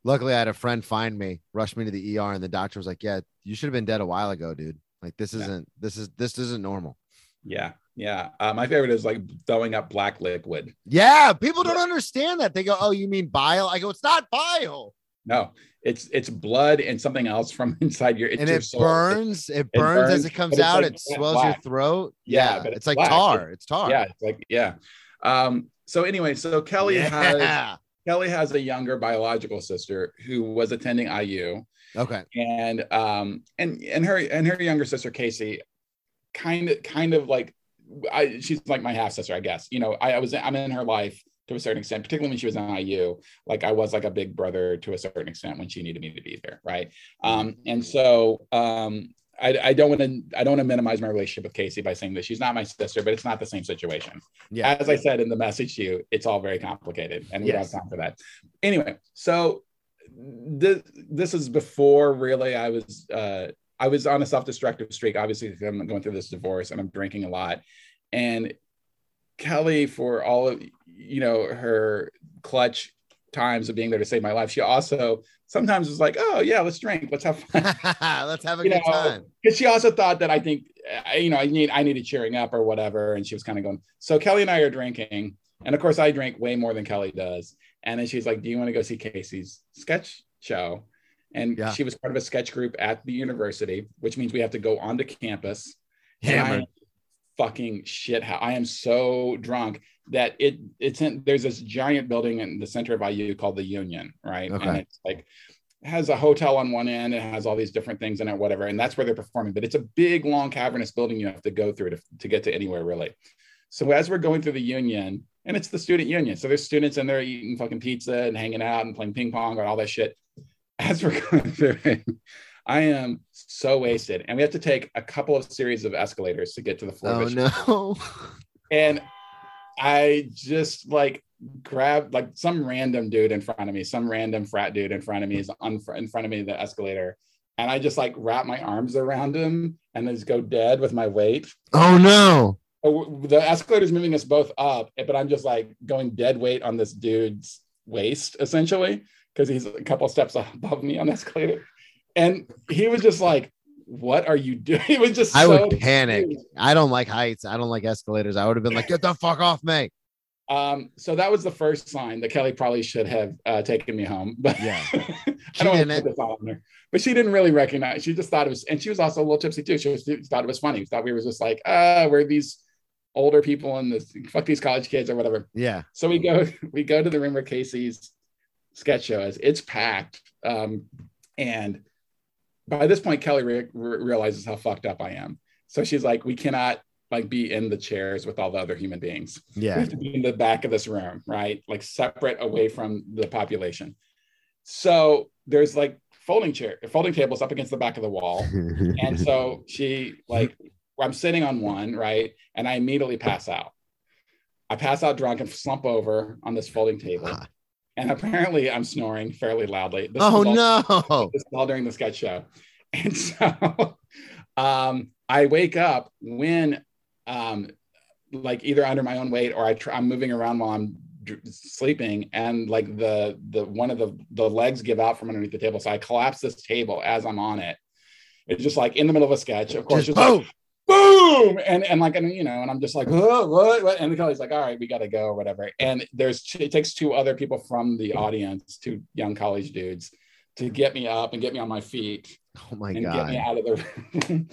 Luckily i had a friend find me rush me to the er and the doctor was like yeah you should have been dead a while ago dude. Like this isn't this is this isn't normal. Yeah, yeah. Uh, my favorite is like throwing up black liquid. yeah people don't understand that. They go oh you mean bile? I go it's not bile No, it's it's blood and something else from inside your. And your it burns it burns as burns, it comes out like it black- swells your throat Yeah, yeah, but it's it's like black. tar it's tar Yeah, it's like yeah. Um. So anyway, so Kelly has. Kelly has a younger biological sister who was attending IU, okay and um and and her and her younger sister Casey, kind of kind of like, I she's like my half sister, I guess. You know, I, I was I'm in her life to a certain extent, particularly when she was in IU. Like I was like a big brother to a certain extent when she needed me to be there, right? Um, and so um, I, I don't want to I don't want to minimize my relationship with Casey by saying that she's not my sister, but it's not the same situation. yeah As I said in the message to you, it's all very complicated, and we Yes. don't have time for that. Anyway, so this this is before really I was uh, I was on a self-destructive streak. Obviously, because I'm going through this divorce and I'm drinking a lot, and Kelly, for all of you know her clutch times of being there to save my life, she also sometimes was like, "Oh yeah, let's drink, let's have fun." Let's have a You good know, time. because she also thought that I think you know I need I needed cheering up or whatever, and she was kind of going. So Kelly and I are drinking, and of course I drink way more than Kelly does. And then she's like, "Do you want to go see Casey's sketch show?" And Yeah. she was part of a sketch group at the university, which means we have to go onto campus. And I Hammered. Fucking shit. How I am so drunk that it it's in there's this giant building in the center of IU called the Union, right? Okay. And it's like has a hotel on one end, it has all these different things in it, whatever, and that's where they're performing. But it's a big, long, cavernous building you have to go through to, to get to anywhere, really. So as we're going through the union, and it's the student union, so there's students in there eating fucking pizza and hanging out and playing ping pong and all that shit. As we're going through it, I am so wasted, and we have to take a couple of series of escalators to get to the floor. Oh no. and I just like grabbed like some random dude in front of me, some random frat dude in front of me is on in front of me the escalator, and I just like wrap my arms around him and just go dead with my weight. Oh no. Oh, so The escalator's moving us both up, eh, but I'm just like going dead weight on this dude's waist essentially because he's a couple steps above me on the escalator, and he was just like. What are you doing? It was just I so would panic. I don't like heights. I don't like escalators. I would have been like, get the fuck off me. Um, so that was the first sign that Kelly probably should have uh, taken me home, but Yeah. I don't want to put this on her. But she didn't really recognize. She just thought it was, and she was also a little tipsy too. She, was, she thought it was funny. Thought we were just like, ah, we're these older people and this fuck these college kids or whatever. Yeah. So we go, we go to the room where Casey's sketch show is. It's packed, um, and by this point, Kelly re- re- realizes how fucked up I am. So she's like, we cannot like be in the chairs with all the other human beings. Yeah. We have to be in the back of this room, right? Like separate away from the population. So there's like folding chair, folding tables up against the back of the wall. And so she like I'm sitting on one, right? And I immediately pass out. I pass out drunk and slump over on this folding table. And apparently I'm snoring fairly loudly. This oh all- no. this is all during the sketch show. And so um, I wake up when um, like either under my own weight or I try, I'm moving around while I'm sleeping and like the the one of the the legs give out from underneath the table. So I collapse this table as I'm on it. It's just like in the middle of a sketch. Of course, Just just like boom. and and like and you know and i'm just like "Whoa, what, what and the Kelly's like all right we gotta go or whatever and there's it takes two other people from the audience two young college dudes to get me up and get me on my feet Oh my and get me out of the room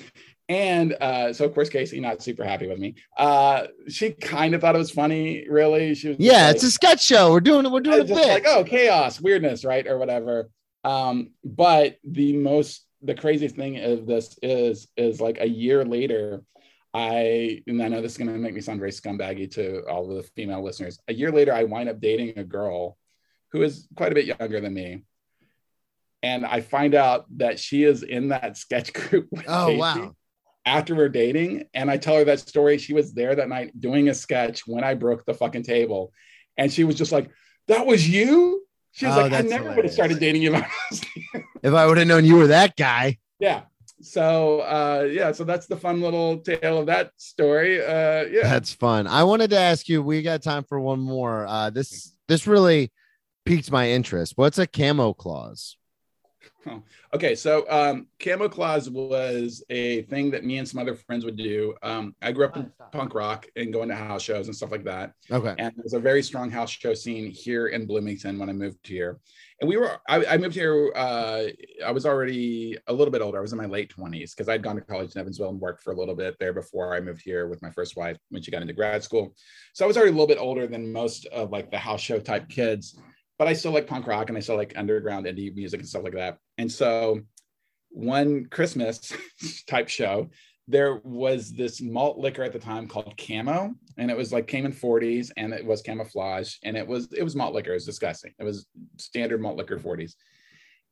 and uh so of course casey not super happy with me uh she kind of thought it was funny really she was Yeah, like- it's a sketch show. We're doing we're doing a bit. like, oh, chaos, weirdness, right, or whatever. Um, but the most, the craziest thing of this is, is like a year later, I, and I know this is going to make me sound very scumbaggy to all of the female listeners. A year later, I wind up dating a girl who is quite a bit younger than me. And I find out that she is in that sketch group. With oh Casey wow. after we're dating and I tell her that story. She was there that night doing a sketch when I broke the fucking table. And she was just like, That was you? She was Oh, like, I never would have started dating you. If I would have known you were that guy. yeah. So uh yeah, so that's the fun little tale of that story. Uh yeah. That's fun. I wanted to ask you, we got time for one more. Uh this this really piqued my interest. What's a Camo Claus? Okay, so um Camo Claus was a thing that me and some other friends would do. Um I grew up in punk rock and going to house shows and stuff like that. Okay. and there's a very strong house show scene here in Bloomington when I moved here. And we were, I, I moved here, uh, I was already a little bit older. I was in my late 20s because I'd gone to college in Evansville and worked for a little bit there before I moved here with my first wife when she got into grad school. So I was already a little bit older than most of like the house show type kids, but I still like punk rock and I still like underground indie music and stuff like that. And so one Christmas type show, there was this malt liquor at the time called Camo, and it was like came in 40s and it was camouflage and it was it was malt liquor. It was disgusting. It was standard malt liquor 40s.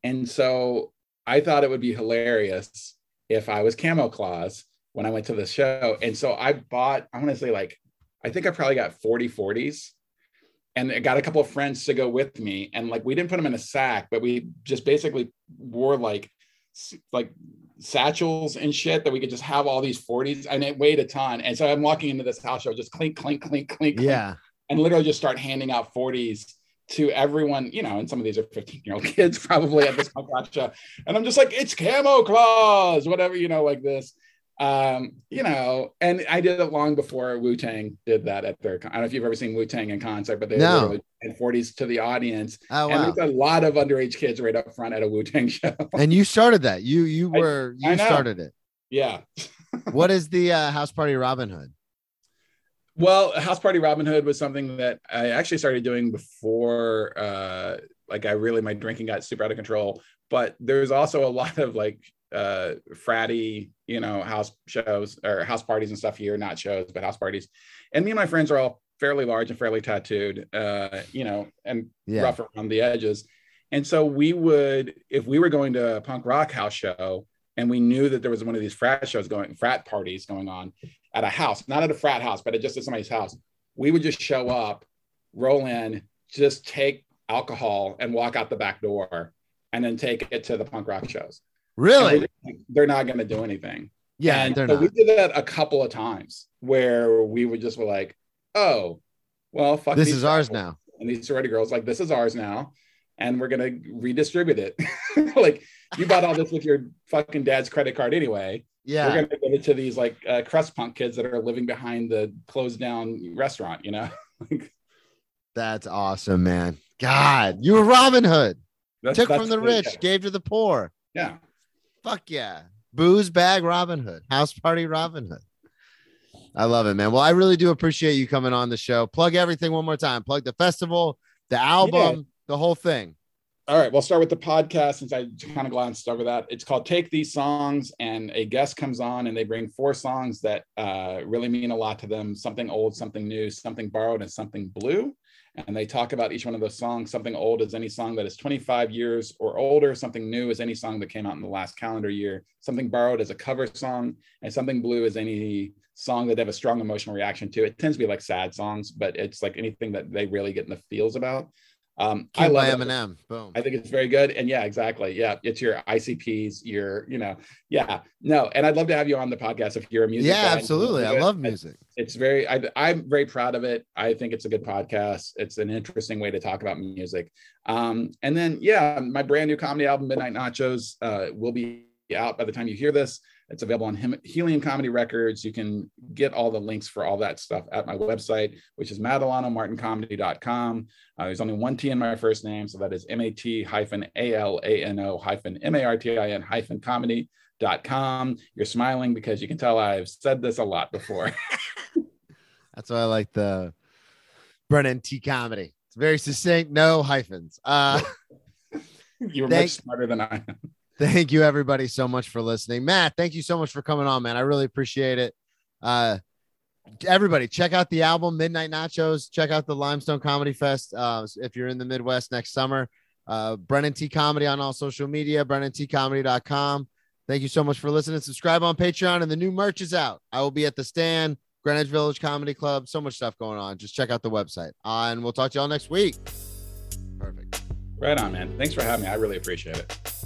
And so I thought it would be hilarious if I was Camo Claus when I went to the show. And so I bought, I want to say like, I think I probably got 40 40s and I got a couple of friends to go with me. And like we didn't put them in a sack, but we just basically wore like like satchels and shit that we could just have all these 40s and it weighed a ton. And so I'm walking into this house show, just clink, clink, clink, clink, clink, Yeah. and literally just start handing out 40s to everyone, you know, and some of these are 15 year old kids probably at this punk rock show. And I'm just like, it's Camo Claus, whatever, you know, like this. Um, you know, and I did it long before Wu Tang did that at their. I don't know if you've ever seen Wu Tang in concert, but they No. had 40s to the audience, Oh wow! and there's a lot of underage kids right up front at a Wu Tang show. And you started that. You you were I you know. started it. yeah, What is the uh, house party Robin Hood? Well, House Party Robin Hood was something that I actually started doing before, uh, like I really my drinking got super out of control. But there's also a lot of like uh, fratty, you know, house shows or house parties and stuff here, not shows, but house parties. And me and my friends are all fairly large and fairly tattooed, uh, you know, and Yeah. rough around the edges. And so we would, if we were going to a punk rock house show and we knew that there was one of these frat shows going, frat parties going on at a house, not at a frat house, but at just at somebody's house, we would just show up, roll in, just take alcohol and walk out the back door and then take it to the punk rock shows. Really? like, They're not going to do anything. Yeah, and they're so not. we did that a couple of times where we would just be like, oh, well, fuck This is ours now. and these sorority girls like this is ours now and we're going to redistribute it like you bought all this with your fucking dad's credit card anyway Yeah. we're going to give it to these like uh, crust punk kids that are living behind the closed down restaurant you know Like, That's awesome, man. God, you were Robin Hood. Took from the rich, gave to the poor. yeah Fuck yeah. Booze bag Robin Hood. House party Robin Hood. I love it, man. Well, I really do appreciate you coming on the show. Plug everything one more time. Plug the festival, the album, the whole thing. All right, we'll start with the podcast since I kind of glanced over that. It's called Take These Songs, and a guest comes on and they bring four songs that uh, really mean a lot to them something old, something new, something borrowed, and something blue. And they talk about each one of those songs. Something old is any song that is 25 years or older. Something new is any song that came out in the last calendar year. Something borrowed is a cover song. And something blue is any song that they have a strong emotional reaction to. It tends to be like sad songs, but it's like anything that they really get in the feels about. Um, I love it. Eminem. Boom. I think it's very good. And yeah, exactly. Yeah, it's your ICPs, your, you know, yeah, no. And I'd love to have you on the podcast if you're a music. Yeah, absolutely. I love music. It's very, I, I'm very proud of it. I think it's a good podcast. It's an interesting way to talk about music. Um, and then, yeah, my brand new comedy album, Midnight Nachos, uh, will be out by the time you hear this. It's available on Helium Comedy Records. You can get all the links for all that stuff at my website, which is mat-alano-martin-comedy.com. Uh, there's only one T in my first name, so that is M-A-T hyphen A-L-A-N-O hyphen M-A-R-T-I-N hyphen comedy.com. You're smiling because you can tell I've said this a lot before. That's why I like the Brennan T comedy. It's very succinct, no hyphens. Uh, you were thank, much smarter than I am. Thank you, everybody, so much for listening. Mat, thank you so much for coming on, man. I really appreciate it. Uh, everybody, check out the album Midnight Nachos. Check out the Limestone Comedy Fest uh, if you're in the Midwest next summer. Uh, Brennan T Comedy on all social media, BrennanTComedy.com. Thank you so much for listening. Subscribe on Patreon, and the new merch is out. I will be at the stand, Greenwich Village Comedy Club. So much stuff going on. Just check out the website. Uh, and we'll talk to y'all next week. Perfect. Right on, man. Thanks for having me. I really appreciate it.